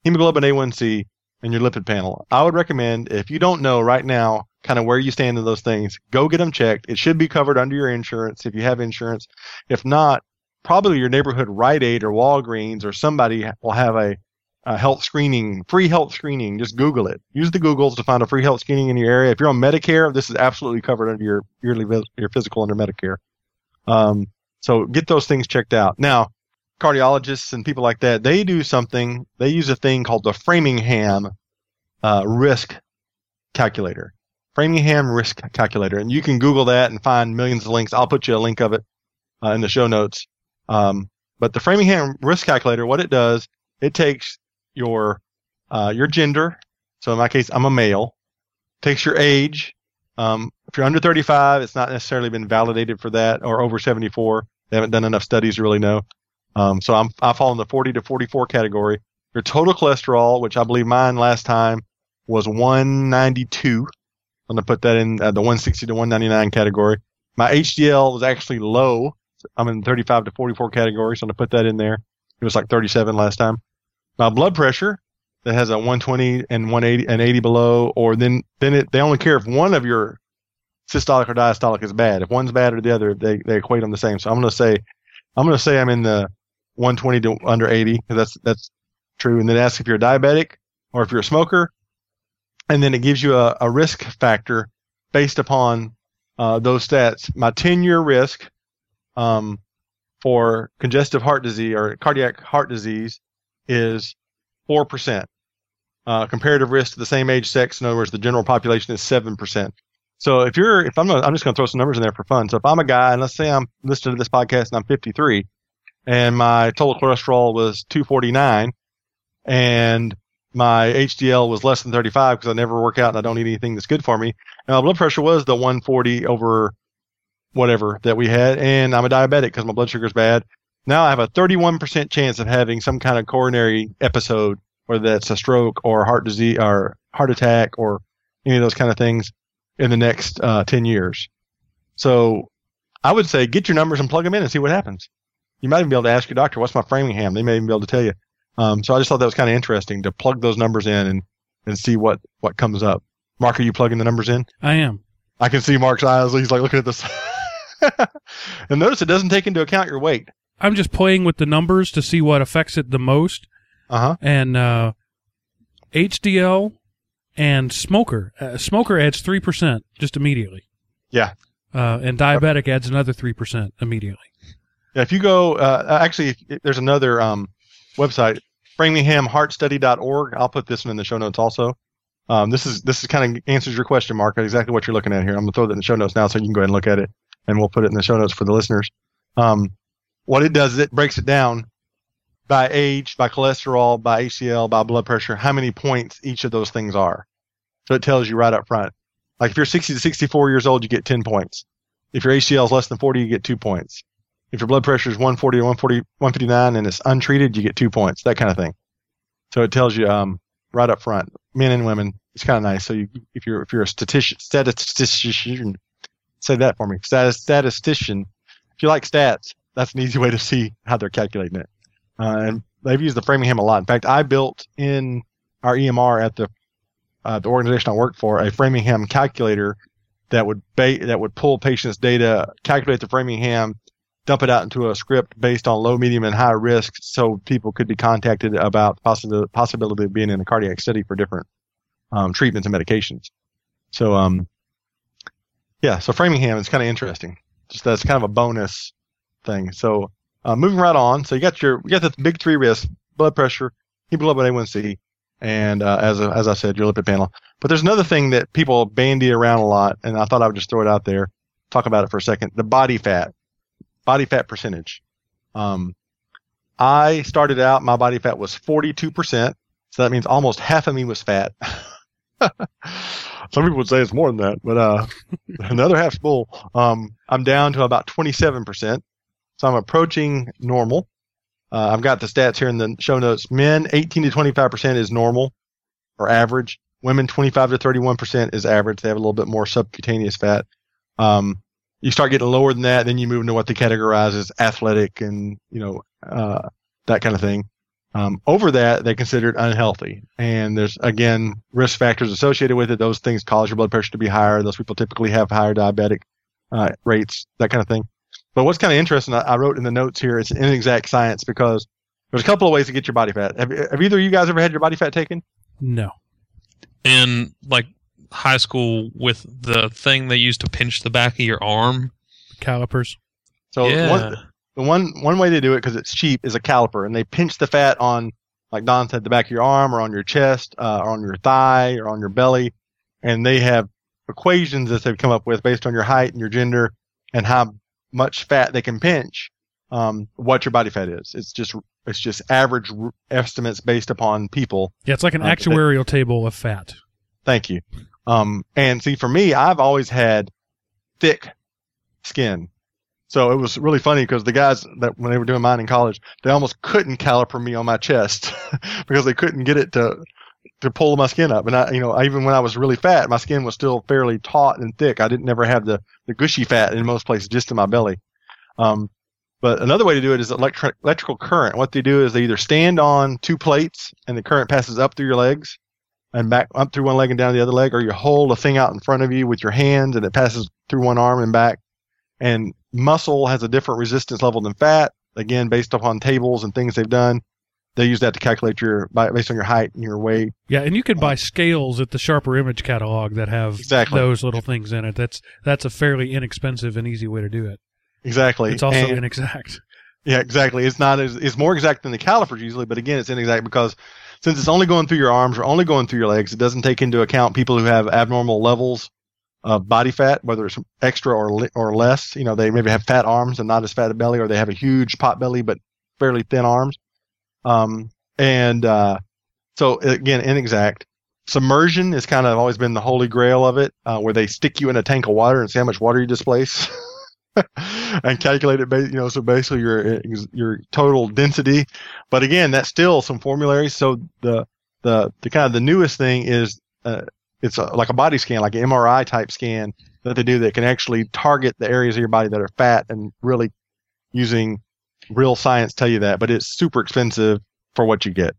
[SPEAKER 2] hemoglobin A1C, and your lipid panel. I would recommend if you don't know right now kind of where you stand in those things, go get them checked. It should be covered under your insurance if you have insurance. If not, probably your neighborhood Rite Aid or Walgreens or somebody will have a, a health screening, free health screening. Just Google it. Use the Googles to find a free health screening in your area. If you're on Medicare, this is absolutely covered under your yearly your physical under Medicare. Um, so get those things checked out. Now, cardiologists and people like that, they do something. They use a thing called the Framingham uh, risk calculator. Framingham risk calculator, and you can Google that and find millions of links. I'll put you a link of it uh, in the show notes. Um, but the Framingham risk calculator, what it does, it takes your uh, your gender. So in my case, I'm a male. Takes your age. Um, if you're under 35, it's not necessarily been validated for that, or over 74. They haven't done enough studies to really know. Um, so I'm I fall in the 40 to 44 category. Your total cholesterol, which I believe mine last time was 192. I'm gonna put that in uh, the 160 to 199 category. My HDL was actually low. I'm in 35 to 44 category, so I'm gonna put that in there. It was like 37 last time. My blood pressure that has a 120 and 180 and 80 below, or then then it they only care if one of your systolic or diastolic is bad. If one's bad or the other, they they equate them the same. So I'm gonna say I'm gonna say I'm in the 120 to under 80 because that's that's true. And then ask if you're diabetic or if you're a smoker, and then it gives you a, a risk factor based upon uh, those stats. My 10 year risk um, for congestive heart disease or cardiac heart disease is four percent. Uh, comparative risk to the same age sex, in other words, the general population is seven percent. So if you're, if I'm, I'm just going to throw some numbers in there for fun. So if I'm a guy, and let's say I'm listening to this podcast and I'm 53, and my total cholesterol was 249 and my HDL was less than 35 because I never work out and I don't eat anything that's good for me. And my blood pressure was the 140 over whatever that we had. And I'm a diabetic because my blood sugar is bad. Now I have a 31% chance of having some kind of coronary episode, whether that's a stroke or heart disease or heart attack or any of those kind of things in the next uh, 10 years. So I would say get your numbers and plug them in and see what happens you might even be able to ask your doctor, what's my Framingham? They may even be able to tell you. Um, so I just thought that was kind of interesting to plug those numbers in and, and see what, what comes up. Mark, are you plugging the numbers in?
[SPEAKER 1] I am.
[SPEAKER 2] I can see Mark's eyes. He's like looking at this. and notice it doesn't take into account your weight.
[SPEAKER 1] I'm just playing with the numbers to see what affects it the most.
[SPEAKER 2] Uh-huh.
[SPEAKER 1] And uh, HDL and smoker. Uh, smoker adds 3% just immediately.
[SPEAKER 2] Yeah.
[SPEAKER 1] Uh, and diabetic adds another 3% immediately.
[SPEAKER 2] Yeah, if you go, uh, actually, there's another um, website, FraminghamHeartStudy.org. I'll put this one in the show notes also. Um, this is this is kind of answers your question, Mark. Exactly what you're looking at here. I'm gonna throw that in the show notes now, so you can go ahead and look at it, and we'll put it in the show notes for the listeners. Um, what it does is it breaks it down by age, by cholesterol, by HDL, by blood pressure, how many points each of those things are. So it tells you right up front. Like if you're 60 to 64 years old, you get 10 points. If your HDL is less than 40, you get two points. If your blood pressure is 140 or 140, 159 and it's untreated, you get two points, that kind of thing. So it tells you um, right up front, men and women. It's kind of nice. So you, if you're if you're a statistician, say that for me, statistician. If you like stats, that's an easy way to see how they're calculating it. Uh, and they've used the Framingham a lot. In fact, I built in our EMR at the uh, the organization I worked for a Framingham calculator that would ba- that would pull patients' data, calculate the Framingham, dump it out into a script based on low, medium, and high risk, so people could be contacted about possibility possibility of being in a cardiac study for different um, treatments and medications. So, um, yeah, so Framingham is kind of interesting. Just that's kind of a bonus thing. So, uh, moving right on. So you got your you got the big three risks: blood pressure, hemoglobin A1C, and uh, as as I said, your lipid panel. But there's another thing that people bandy around a lot, and I thought I would just throw it out there. Talk about it for a second. The body fat, body fat percentage. Um, I started out, my body fat was 42%. So that means almost half of me was fat. Some people would say it's more than that, but uh, another half's bull. Um, I'm down to about 27%. So I'm approaching normal. Uh, I've got the stats here in the show notes. Men, 18 to 25% is normal or average. Women, 25 to 31% is average. They have a little bit more subcutaneous fat. Um, you start getting lower than that, then you move into what they categorize as athletic and, you know, uh, that kind of thing. Um, over that, they consider it unhealthy. And there's, again, risk factors associated with it. Those things cause your blood pressure to be higher. Those people typically have higher diabetic uh, rates, that kind of thing. But what's kind of interesting, I, I wrote in the notes here, it's inexact science because there's a couple of ways to get your body fat. Have, have either of you guys ever had your body fat taken?
[SPEAKER 1] No.
[SPEAKER 3] And like high school with the thing they used to pinch the back of your arm.
[SPEAKER 1] Calipers.
[SPEAKER 2] So
[SPEAKER 3] yeah.
[SPEAKER 2] one, the one one way to do it because it's cheap is a caliper, and they pinch the fat on, like Don said, the back of your arm or on your chest uh, or on your thigh or on your belly, and they have equations that they've come up with based on your height and your gender and how much fat they can pinch. Um, what your body fat is. It's just it's just average r- estimates based upon people.
[SPEAKER 1] Yeah, it's like an
[SPEAKER 2] Uh,
[SPEAKER 1] actuarial table of fat.
[SPEAKER 2] Thank you. Um, and see, for me, I've always had thick skin. So it was really funny because the guys that when they were doing mine in college, they almost couldn't caliper me on my chest because they couldn't get it to to pull my skin up. And I, you know, even when I was really fat, my skin was still fairly taut and thick. I didn't never have the the gushy fat in most places, just in my belly. Um, but another way to do it is electric electrical current. What they do is they either stand on two plates and the current passes up through your legs and back up through one leg and down the other leg, or you hold a thing out in front of you with your hands and it passes through one arm and back. And muscle has a different resistance level than fat. Again, based upon tables and things they've done, they use that to calculate your based on your height and your weight.
[SPEAKER 1] Yeah, and you can buy um, scales at the Sharper Image catalog that have
[SPEAKER 2] Exactly.
[SPEAKER 1] those little things in it. That's that's a fairly inexpensive and easy way to do it.
[SPEAKER 2] Exactly.
[SPEAKER 1] It's also
[SPEAKER 2] And-
[SPEAKER 1] inexact.
[SPEAKER 2] Yeah, exactly. It's not as it's more exact than the calipers usually, but again, it's inexact because since it's only going through your arms or only going through your legs, it doesn't take into account people who have abnormal levels of body fat, whether it's extra or or less. You know, they maybe have fat arms and not as fat a belly, or they have a huge pot belly but fairly thin arms. Um, and uh, so again, inexact. Submersion has kind of always been the holy grail of it, uh, where they stick you in a tank of water and see how much water you displace. and calculate it, you know, so basically your your total density. But again, that's still some formularies. So the the the kind of the newest thing is uh, it's a, like a body scan, like an MRI type scan that they do that can actually target the areas of your body that are fat and really using real science tell you that. But it's super expensive for what you get.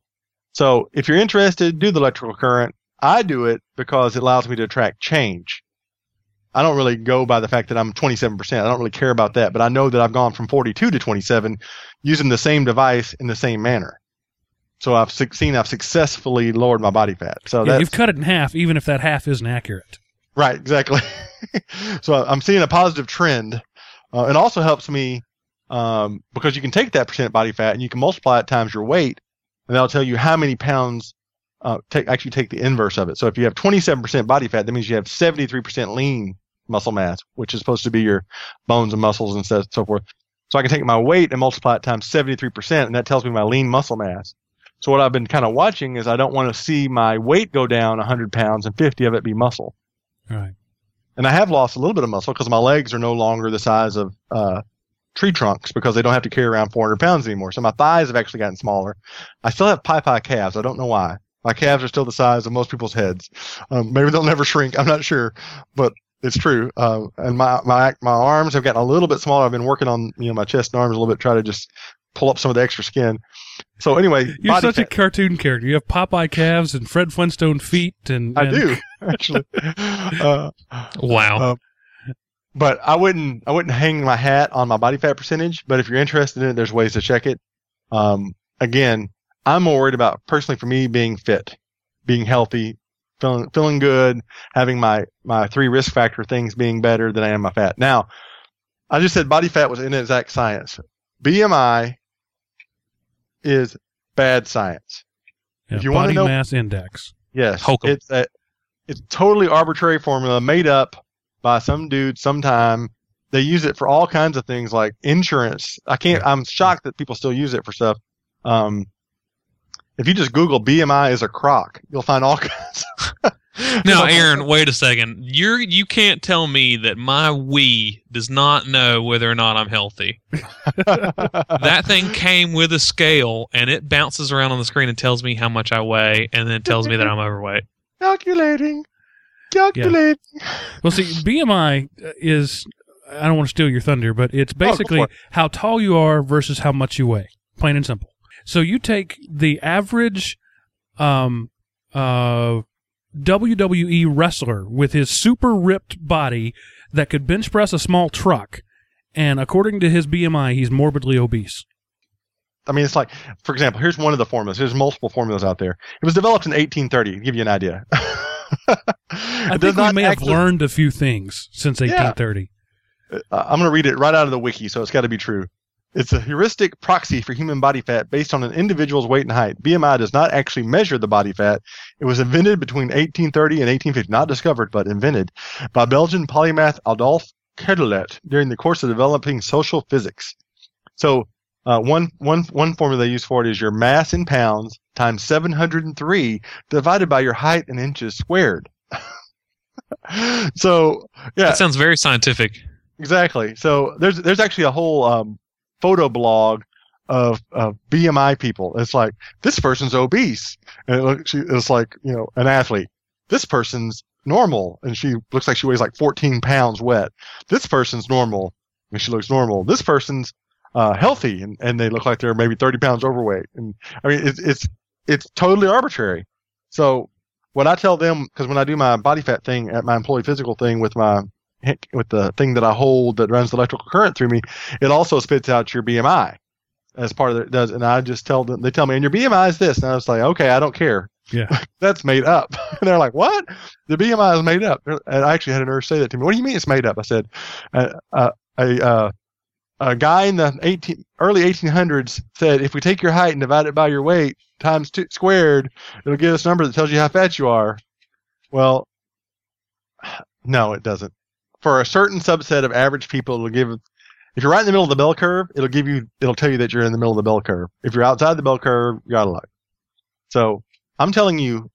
[SPEAKER 2] So if you're interested, do the electrical current. I do it because it allows me to track change. I don't really go by the fact that I'm 27%. I don't really care about that, but I know that I've gone from 42 to 27 using the same device in the same manner. So I've suc- seen I've successfully lowered my body fat. So
[SPEAKER 1] yeah,
[SPEAKER 2] that's
[SPEAKER 1] you've cut it in half, even if that half isn't accurate.
[SPEAKER 2] right, exactly. so I'm seeing a positive trend. Uh, it also helps me um, because you can take that percent body fat and you can multiply it times your weight, and that'll tell you how many pounds. Uh, take actually take the inverse of it. So if you have 27% body fat, that means you have 73% lean muscle mass, which is supposed to be your bones and muscles and so, so forth. So I can take my weight and multiply it times 73%, and that tells me my lean muscle mass. So what I've been kind of watching is I don't want to see my weight go down 100 pounds and 50 of it be muscle.
[SPEAKER 1] Right.
[SPEAKER 2] And I have lost a little bit of muscle because my legs are no longer the size of uh, tree trunks because they don't have to carry around 400 pounds anymore. So my thighs have actually gotten smaller. I still have pie pie calves. I don't know why. My calves are still the size of most people's heads. Um, maybe they'll never shrink. I'm not sure, but it's true. Uh, and my, my, my arms have gotten a little bit smaller. I've been working on, you know, my chest and arms a little bit, try to just pull up some of the extra skin. So anyway,
[SPEAKER 1] You're such a cartoon character. You have Popeye calves and Fred Flintstone feet, and,
[SPEAKER 2] I do actually. Uh,
[SPEAKER 3] Wow.
[SPEAKER 2] Uh, but I wouldn't I wouldn't hang my hat on my body fat percentage. But if you're interested in it, there's ways to check it. Um, again, I'm more worried about personally for me being fit, being healthy, feeling feeling good, having my my three risk factor things being better than I am my fat. Now, I just said body fat was inexact science. BMI is bad science.
[SPEAKER 1] Yeah,
[SPEAKER 2] If you wanna
[SPEAKER 1] body
[SPEAKER 2] know-
[SPEAKER 1] mass index.
[SPEAKER 2] Yes,
[SPEAKER 3] Hokum.
[SPEAKER 2] it's a it's totally arbitrary formula made up by some dude sometime. They use it for all kinds of things like insurance. I can't. I'm shocked that people still use it for stuff. Um, if you just Google BMI is a crock, you'll find all kinds.
[SPEAKER 3] Now, Aaron, wait a second. You're you can't tell me that my Wii does not know whether or not I'm healthy. That thing came with a scale and it bounces around on the screen and tells me how much I weigh and then it tells me that I'm overweight.
[SPEAKER 2] calculating, calculating.
[SPEAKER 1] Well, see, BMI is, I don't want to steal your thunder, but it's
[SPEAKER 2] oh,
[SPEAKER 1] basically
[SPEAKER 2] for it.
[SPEAKER 1] how tall you are versus how much you weigh. Plain and simple. So you take the average um, uh, WWE wrestler with his super ripped body that could bench press a small truck, and according to his BMI, he's morbidly obese.
[SPEAKER 2] I mean, it's like, for example, here's one of the formulas. There's multiple formulas out there. It was developed in 1830. To give you an idea.
[SPEAKER 1] I think we may have learned a few things since 1830.
[SPEAKER 2] Uh, I'm going to read it right out of the wiki, so it's got to be true. It's a heuristic proxy for human body fat based on an individual's weight and height. BMI does not actually measure the body fat. It was invented between 1830 and 1850, not discovered, but invented by Belgian polymath Adolphe Quetelet during the course of developing social physics. So, uh, one, one, one formula they use for it is your mass in pounds times 703 divided by your height in inches squared. so, yeah,
[SPEAKER 3] That sounds very scientific.
[SPEAKER 2] Exactly. So there's there's actually a whole um, photo blog of, of BMI people. It's like this person's obese, and it looks it's like you know an athlete. This person's normal, and she looks like she weighs like 14 pounds wet. This person's normal, and she looks normal. This person's uh, healthy, and, and they look like they're maybe 30 pounds overweight. And I mean it's it's it's totally arbitrary. So what I tell them, because when I do my body fat thing at my employee physical thing with my with the thing that I hold that runs the electrical current through me, it also spits out your BMI as part of it does. And I just tell them, they tell me, and your BMI is this. And I was like, okay, I don't care.
[SPEAKER 1] Yeah.
[SPEAKER 2] That's made up. and they're like, what? The BMI is made up. And I actually had a nurse say that to me. What do you mean it's made up? I said, uh, uh, a, uh, a guy in the 18, early 1800s said, if we take your height and divide it by your weight times two squared, it'll give us a number that tells you how fat you are. Well, no, it doesn't for a certain subset of average people, it'll give. If you're right in the middle of the bell curve, it'll give you. It'll tell you that you're in the middle of the bell curve. If you're outside the bell curve, you're out of luck. So I'm telling you,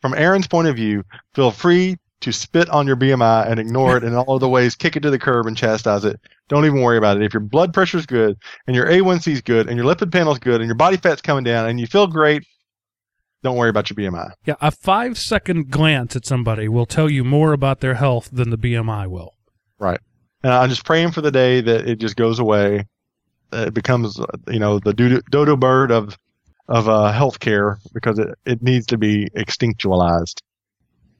[SPEAKER 2] from Aaron's point of view, feel free to spit on your BMI and ignore it in all other ways. Kick it to the curb and chastise it. Don't even worry about it. If your blood pressure is good and your A1C is good and your lipid panel is good and your body fat's coming down and you feel great, don't worry about your BMI.
[SPEAKER 1] Yeah, a five second glance at somebody will tell you more about their health than the BMI will. Right.
[SPEAKER 2] And I'm just praying for the day that it just goes away. It becomes, uh, you know, the dodo, dodo bird of of uh, healthcare because it, it needs to be extinctualized.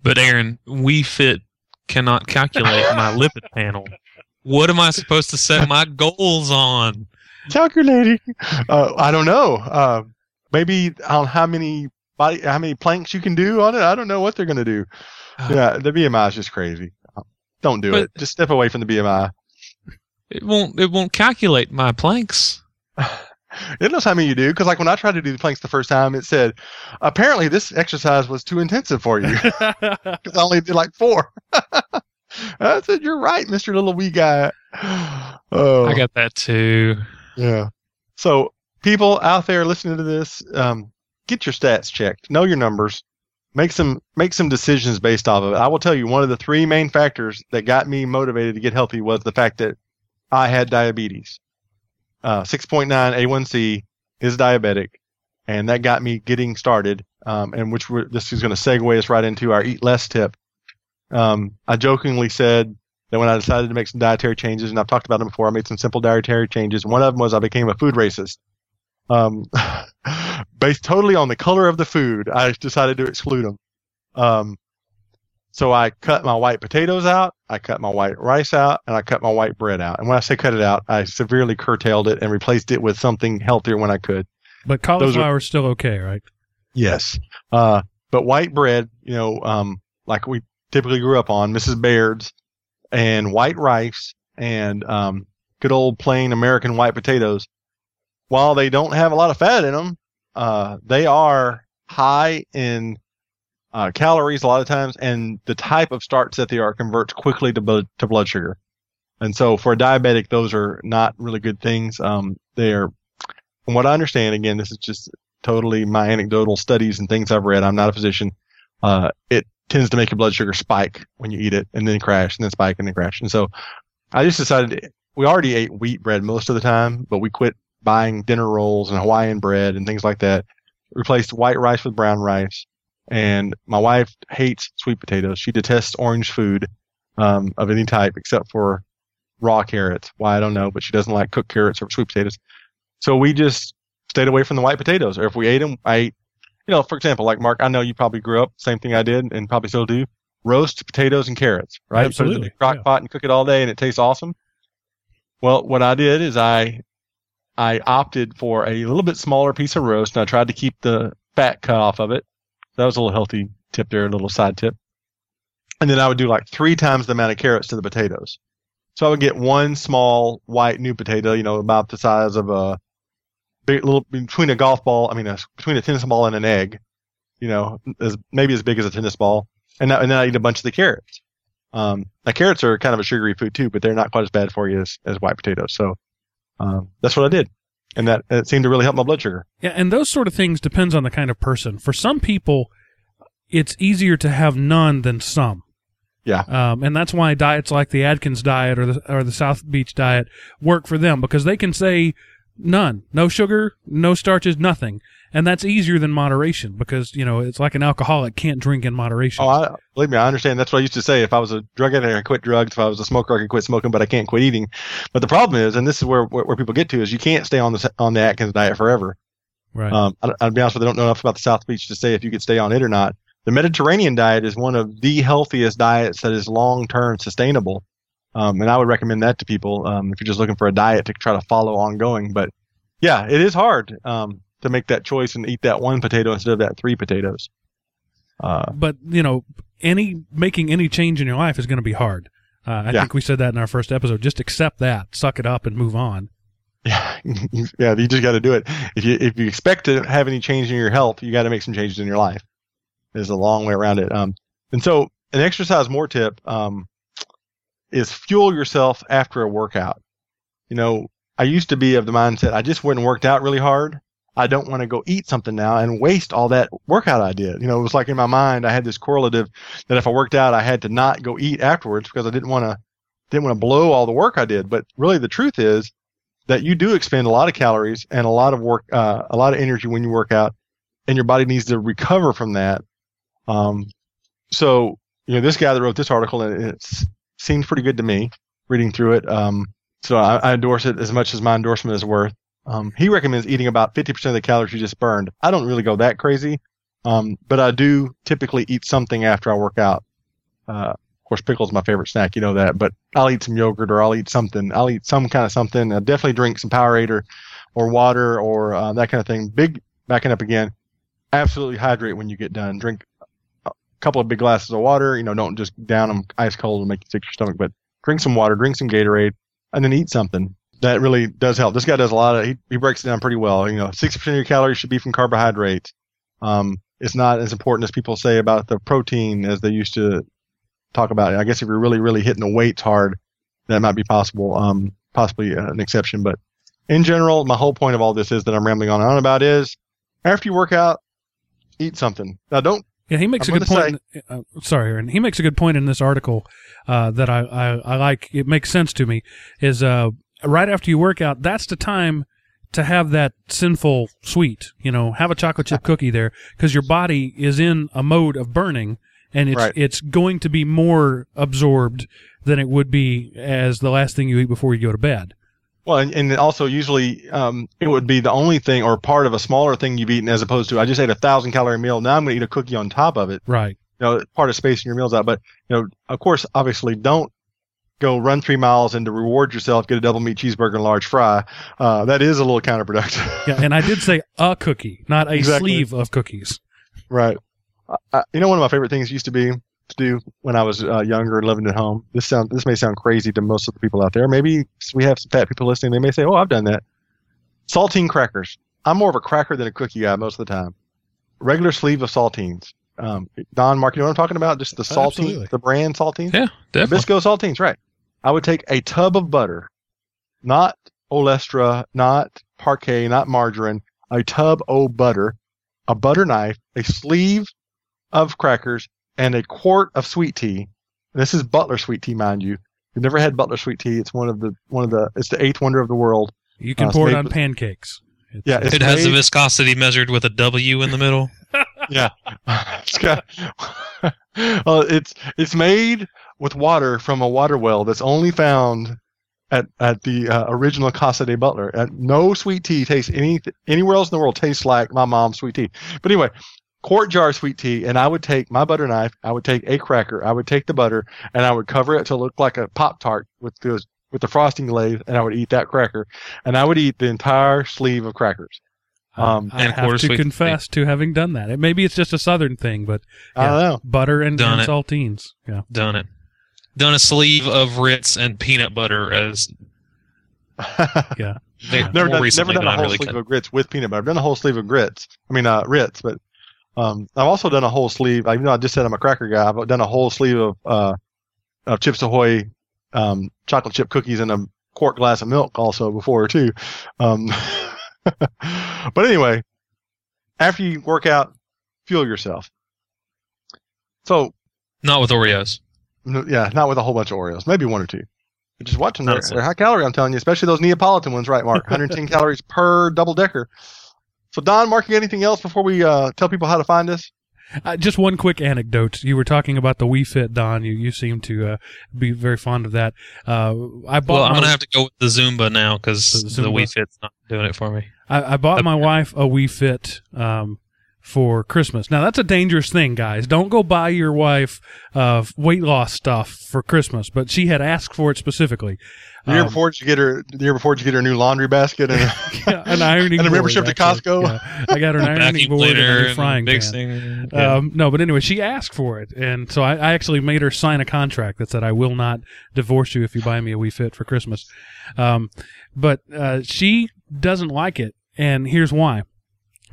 [SPEAKER 3] But Aaron, Wii Fit cannot calculate my lipid panel. What am I supposed to set my goals on?
[SPEAKER 2] Calculating. Uh, I don't know. Uh, maybe on how many body, how many planks you can do on it. I don't know what they're going to do. Yeah, the BMI is just crazy. Don't do it. Just step away from the BMI.
[SPEAKER 3] It won't. It won't calculate my planks.
[SPEAKER 2] It knows how many you do because, like, when I tried to do the planks the first time, it said, apparently this exercise was too intensive for you. because I only did like four. I said, "You're right, Mister Little Wee Guy." Oh,
[SPEAKER 3] I got that too.
[SPEAKER 2] yeah. So, people out there listening to this, um, get your stats checked. Know your numbers. Make some make some decisions based off of it. I will tell you, one of the three main factors that got me motivated to get healthy was the fact that I had diabetes. Uh, 6.9 A1C is diabetic, and that got me getting started. Um, and which this is going to segue us right into our eat less tip. Um, I jokingly said that when I decided to make some dietary changes, and I've talked about them before, I made some simple dietary changes. One of them was I became a food racist. Um, based totally on the color of the food, I decided to exclude them. Um, So I cut my white potatoes out, I cut my white rice out, and I cut my white bread out. And when I say cut it out, I severely curtailed it and replaced it with something healthier when I could.
[SPEAKER 1] But cauliflower is still okay, right?
[SPEAKER 2] Yes. Uh, but white bread, you know, um, like we typically grew up on, Mrs. Baird's, and white rice, and um, good old plain American white potatoes. While they don't have a lot of fat in them, uh, they are high in uh, calories a lot of times, and the type of starch that they are converts quickly to blood, to blood sugar. And so for a diabetic, those are not really good things. Um, they are, from what I understand, again, this is just totally my anecdotal studies and things I've read. I'm not a physician. Uh, it tends to make your blood sugar spike when you eat it and then crash and then spike and then crash. And so I just decided we already ate wheat bread most of the time, but we quit buying dinner rolls and Hawaiian bread and things like that. Replaced white rice with brown rice and my wife hates sweet potatoes. She detests orange food um, of any type except for raw carrots. Why I don't know, but she doesn't like cooked carrots or sweet potatoes. So we just stayed away from the white potatoes. Or if we ate them, I ate, you know, for example, like Mark, I know you probably grew up same thing I did and probably still do. Roast potatoes and carrots, right?
[SPEAKER 1] Absolutely.
[SPEAKER 2] Put it in the crock
[SPEAKER 1] yeah.
[SPEAKER 2] pot and cook it all day, and it tastes awesome. Well, what I did is I I opted for a little bit smaller piece of roast, and I tried to keep the fat cut off of it that was a little healthy tip there, a little side tip. And then I would do like three times the amount of carrots to the potatoes. So I would get one small white new potato, you know, about the size of a big little between a golf ball. I mean, a, between a tennis ball and an egg, you know, as maybe as big as a tennis ball. And, that, and then I eat a bunch of the carrots. Um, now carrots are kind of a sugary food too, but they're not quite as bad for you as, as white potatoes. So, um, that's what I did. And that, it seemed to really help my blood sugar.
[SPEAKER 1] Yeah, and those sort of things depends on the kind of person. For some people, it's easier to have none than some.
[SPEAKER 2] Yeah.
[SPEAKER 1] Um, and that's why diets like the Atkins diet or the or the South Beach diet work for them because they can say none, no sugar, no starches, nothing, and that's easier than moderation because you know it's like an alcoholic can't drink in moderation.
[SPEAKER 2] Oh, I, believe me, I understand. That's what I used to say. If I was a drug addict, I could quit drugs. If I was a smoker, I could quit smoking, but I can't quit eating. But the problem is, and this is where where, where people get to, is you can't stay on the on the Atkins diet forever.
[SPEAKER 1] right.
[SPEAKER 2] Um, I, I'll be honest with you, I don't know enough about the South Beach to say if you could stay on it or not. The Mediterranean diet is one of the healthiest diets that is long term sustainable. Um, and I would recommend that to people um, if you're just looking for a diet to try to follow ongoing. But yeah, it is hard um, to make that choice and eat that one potato instead of that three potatoes. Uh,
[SPEAKER 1] but you know, any making any change in your life is going to be hard. Uh, I
[SPEAKER 2] Yeah.
[SPEAKER 1] think we said that in our first episode. Just accept that, suck it up, and move on.
[SPEAKER 2] Yeah, yeah, you just got to do it. If you if you expect to have any change in your health, you got to make some changes in your life. There's a long way around it. Um, and so an exercise more tip um, is fuel yourself after a workout. You know, I used to be of the mindset I just went and worked out really hard. I don't want to go eat something now and waste all that workout I did. You know, it was like in my mind I had this correlative that if I worked out, I had to not go eat afterwards because I didn't want to didn't want to blow all the work I did. But really, the truth is that you do expend a lot of calories and a lot of work, uh, a lot of energy when you work out, and your body needs to recover from that. Um, so you know, this guy that wrote this article, and it seemed pretty good to me reading through it. Um, so I, I endorse it as much as my endorsement is worth. Um, he recommends eating about 50% of the calories you just burned. I don't really go that crazy, um, but I do typically eat something after I work out. Uh, of course, pickles my favorite snack, you know that. But I'll eat some yogurt or I'll eat something. I'll eat some kind of something. I'll definitely drink some Powerade or, or water or uh, that kind of thing. Big backing up again. Absolutely hydrate when you get done. Drink a couple of big glasses of water. You know, don't just down them ice cold and make you sick your stomach. But drink some water, drink some Gatorade, and then eat something. That really does help. This guy does a lot of. He, he breaks it down pretty well. You know, sixty percent of your calories should be from carbohydrates. Um, it's not as important as people say about the protein as they used to talk about it. I guess if you're really, really hitting the weights hard, that might be possible, um, possibly an exception. But in general, my whole point of all this is that I'm rambling on and on about is after you work out, eat something. Now don't,
[SPEAKER 1] Yeah, he makes
[SPEAKER 2] I'm
[SPEAKER 1] a good point. in- uh, sorry, Aaron. He makes a good point in this article uh, that I, I, I like. It makes sense to me. Is uh, right after you work out, that's the time to have that sinful sweet. You know, have a chocolate chip cookie there because your body is in a mode of burning, and it's
[SPEAKER 2] Right.
[SPEAKER 1] it's going to be more absorbed than it would be as the last thing you eat before you go to bed.
[SPEAKER 2] Well, and, and also usually, um, it would be the only thing or part of a smaller thing you've eaten as opposed to, I just ate a thousand calorie meal. Now I'm going to eat a cookie on top of it.
[SPEAKER 1] Right.
[SPEAKER 2] you know, part of spacing your meals out. But you know, of course, obviously, don't go run three miles and to reward yourself, get a double meat cheeseburger and large fry. Uh, that is a little counterproductive.
[SPEAKER 1] Yeah, and I did say a cookie, not a
[SPEAKER 2] Exactly.
[SPEAKER 1] sleeve of cookies.
[SPEAKER 2] right. Uh, you know, one of my favorite things used to be to do when I was uh, younger and living at home. This sound this may sound crazy to most of the people out there. Maybe we have some fat people listening. They may say, "Oh, I've done that." Saltine crackers. I'm more of a cracker than a cookie guy most of the time. Regular sleeve of saltines. Um, Don, Mark, you know what I'm talking about? Just the saltine,
[SPEAKER 1] Absolutely.
[SPEAKER 2] the brand saltines.
[SPEAKER 3] Yeah, definitely.
[SPEAKER 2] Bisco saltines, right. I would take a tub of butter, not Olestra, not Parkay, not margarine, a tub of butter, a butter knife, a sleeve of crackers, and a quart of sweet tea. This is Butler sweet tea, mind you. You've never had Butler sweet tea. It's one of the one of the it's the eighth wonder of the world.
[SPEAKER 1] You can
[SPEAKER 2] Uh,
[SPEAKER 1] pour it on
[SPEAKER 2] with-
[SPEAKER 1] pancakes. It's,
[SPEAKER 2] Yeah, it's
[SPEAKER 3] It has the viscosity measured with a W in the middle.
[SPEAKER 2] yeah, it's got. well, it's it's made with water from a water well that's only found at at the uh, original Casa de Butler. And no sweet tea tastes any anywhere else in the world tastes like my mom's sweet tea. But anyway, quart jar of sweet tea, and I would take my butter knife, I would take a cracker, I would take the butter, and I would cover it to look like a pop tart with the with the frosting glaze, and I would eat that cracker, and I would eat the entire sleeve of crackers. Um,
[SPEAKER 1] I
[SPEAKER 3] and
[SPEAKER 1] have
[SPEAKER 3] quarter
[SPEAKER 1] to
[SPEAKER 3] sweet
[SPEAKER 1] confess to having done that. It, maybe it's just a southern thing, but
[SPEAKER 2] I don't know.
[SPEAKER 1] butter and,
[SPEAKER 3] Done
[SPEAKER 1] and saltines. Yeah.
[SPEAKER 3] Done it. Done a sleeve of Ritz and peanut butter as
[SPEAKER 1] Yeah.
[SPEAKER 3] they,
[SPEAKER 2] never done,
[SPEAKER 3] recently
[SPEAKER 2] never done
[SPEAKER 3] than
[SPEAKER 2] a
[SPEAKER 3] I
[SPEAKER 2] whole
[SPEAKER 3] really
[SPEAKER 2] sleeve
[SPEAKER 3] could.
[SPEAKER 2] of grits with peanut butter. I've done a whole sleeve of grits. I mean, uh, Ritz, but um, I've also done a whole sleeve. Even though I just said I'm a cracker guy, I've done a whole sleeve of uh, of Chips Ahoy um, chocolate chip cookies and a quart glass of milk also before too. Um, but anyway, after you work out, fuel yourself. So
[SPEAKER 3] Not with Oreos.
[SPEAKER 2] no, yeah, not with a whole bunch of Oreos, maybe one or two. But just watch them. They're, they're high calorie, I'm telling you, especially those Neapolitan ones, right, Mark? 110 calories per double decker. So, Don, Mark, you got anything else before we uh, tell people how to find us?
[SPEAKER 1] Uh, just one quick anecdote. You were talking about the Wii Fit, Don. You you seem to uh, be very fond of that. Uh, I bought.
[SPEAKER 3] Well, I'm gonna have to go with the Zumba now because
[SPEAKER 1] The
[SPEAKER 3] the, Wii Fit's not doing it for me.
[SPEAKER 1] I, I bought my wife a Wii Fit um, for Christmas. Now that's a dangerous thing, guys. Don't go buy your wife uh, weight loss stuff for Christmas. But she had asked for it specifically.
[SPEAKER 2] The year
[SPEAKER 1] Um,
[SPEAKER 2] before, did you get her? The year before, did you get her a new laundry basket? And
[SPEAKER 1] yeah, an ironing
[SPEAKER 2] And a
[SPEAKER 1] board,
[SPEAKER 2] membership to. Costco?
[SPEAKER 1] Yeah. I got her an ironing
[SPEAKER 3] Vacuum
[SPEAKER 1] board and
[SPEAKER 3] cleaner
[SPEAKER 1] a new
[SPEAKER 3] and
[SPEAKER 1] frying pan.
[SPEAKER 3] Yeah.
[SPEAKER 1] Um, no, but anyway, she asked for it, and so I, I actually made her sign a contract that said I will not divorce you if you buy me a Wii Fit for Christmas. Um, but uh, she doesn't like it, and here's why.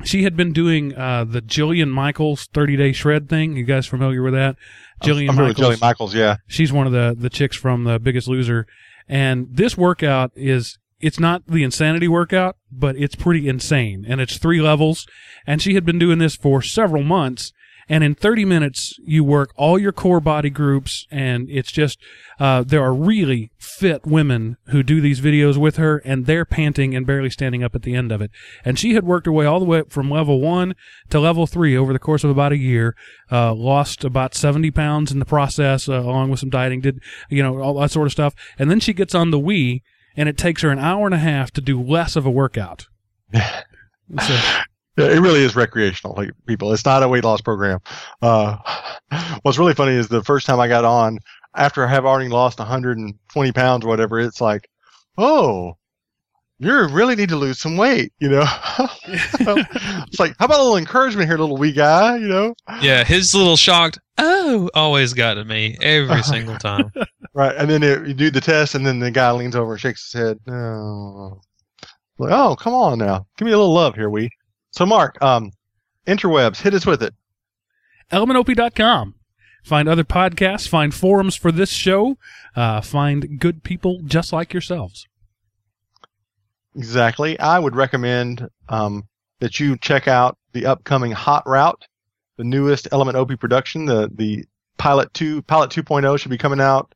[SPEAKER 1] She had been doing uh, the Jillian Michaels 30 day shred thing. You guys familiar with that? Jillian
[SPEAKER 2] I'm
[SPEAKER 1] Michaels.
[SPEAKER 2] Jillian Michaels, yeah.
[SPEAKER 1] She's one of the the chicks from The Biggest Loser, and this workout is it's not the insanity workout, but it's pretty insane, and it's three levels. And she had been doing this for several months, and in 30 minutes you work all your core body groups, and it's just uh, there are really fit women who do these videos with her, and they're panting and barely standing up at the end of it. And she had worked her way all the way up from level one to level three over the course of about a year. Uh, lost about 70 pounds in the process, uh, along with some dieting, did, you know, all that sort of stuff. And then she gets on the Wii, and it takes her an hour and a half to do less of a workout. So,
[SPEAKER 2] Yeah, it really is recreational, like people. It's not a weight loss program. Uh, what's really funny is the first time I got on, after I have already lost 120 pounds or whatever, it's like, oh, you really need to lose some weight, you know? it's like, how about a little encouragement here, little wee guy, you know?
[SPEAKER 3] yeah, his little shocked oh always got to me every single time.
[SPEAKER 2] Right. And then it, you do the test, and then the guy leans over and shakes his head. Oh, like, oh come on now. Give me a little love here, wee. So, Mark, um, interwebs, hit us with it.
[SPEAKER 1] elementop.com. Find other podcasts, find forums for this show, uh, find good people just like yourselves.
[SPEAKER 2] Exactly. I would recommend um, that you check out the upcoming Hot Route, the newest Element OP production. The the Pilot Two Pilot 2.0 should be coming out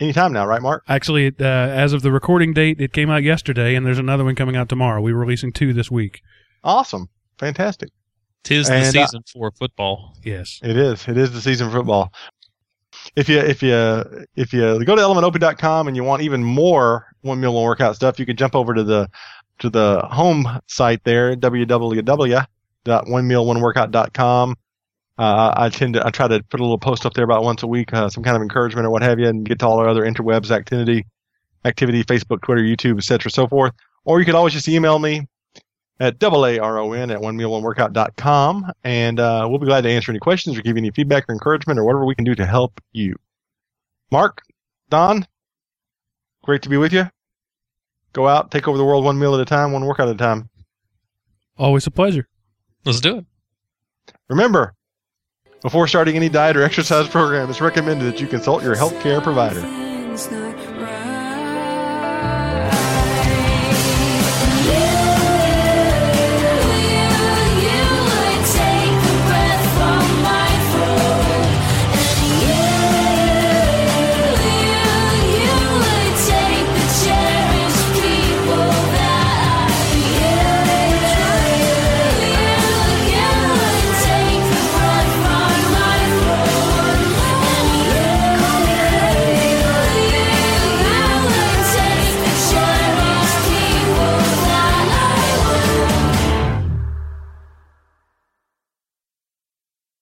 [SPEAKER 2] anytime now, right, Mark?
[SPEAKER 1] Actually, uh, as of the recording date, it came out yesterday, and there's another one coming out tomorrow. We're releasing two this week.
[SPEAKER 2] Awesome, fantastic.
[SPEAKER 3] Tis
[SPEAKER 2] And,
[SPEAKER 3] the
[SPEAKER 2] uh,
[SPEAKER 3] season for football.
[SPEAKER 1] Yes.
[SPEAKER 2] It is. It is the season for football. If you if you if you go to elementop.com and you want even more one meal one workout stuff, you can jump over to the to the home site there www.onemealoneworkout.com Uh, I tend to I try to put a little post up there about once a week, uh, some kind of encouragement or what have you, and get to all our other interwebs activity, activity, Facebook, Twitter, YouTube, etc., so forth. Or you could always just email me at aaron at one meal one workout.com, and uh, we'll be glad to answer any questions or give you any feedback or encouragement or whatever we can do to help you. Mark, Don, great to be with you. Go out, take over the world one meal at a time, one workout at a time.
[SPEAKER 1] Always a pleasure.
[SPEAKER 3] Let's do it.
[SPEAKER 2] Remember, before starting any diet or exercise program, it's recommended that you consult your healthcare provider.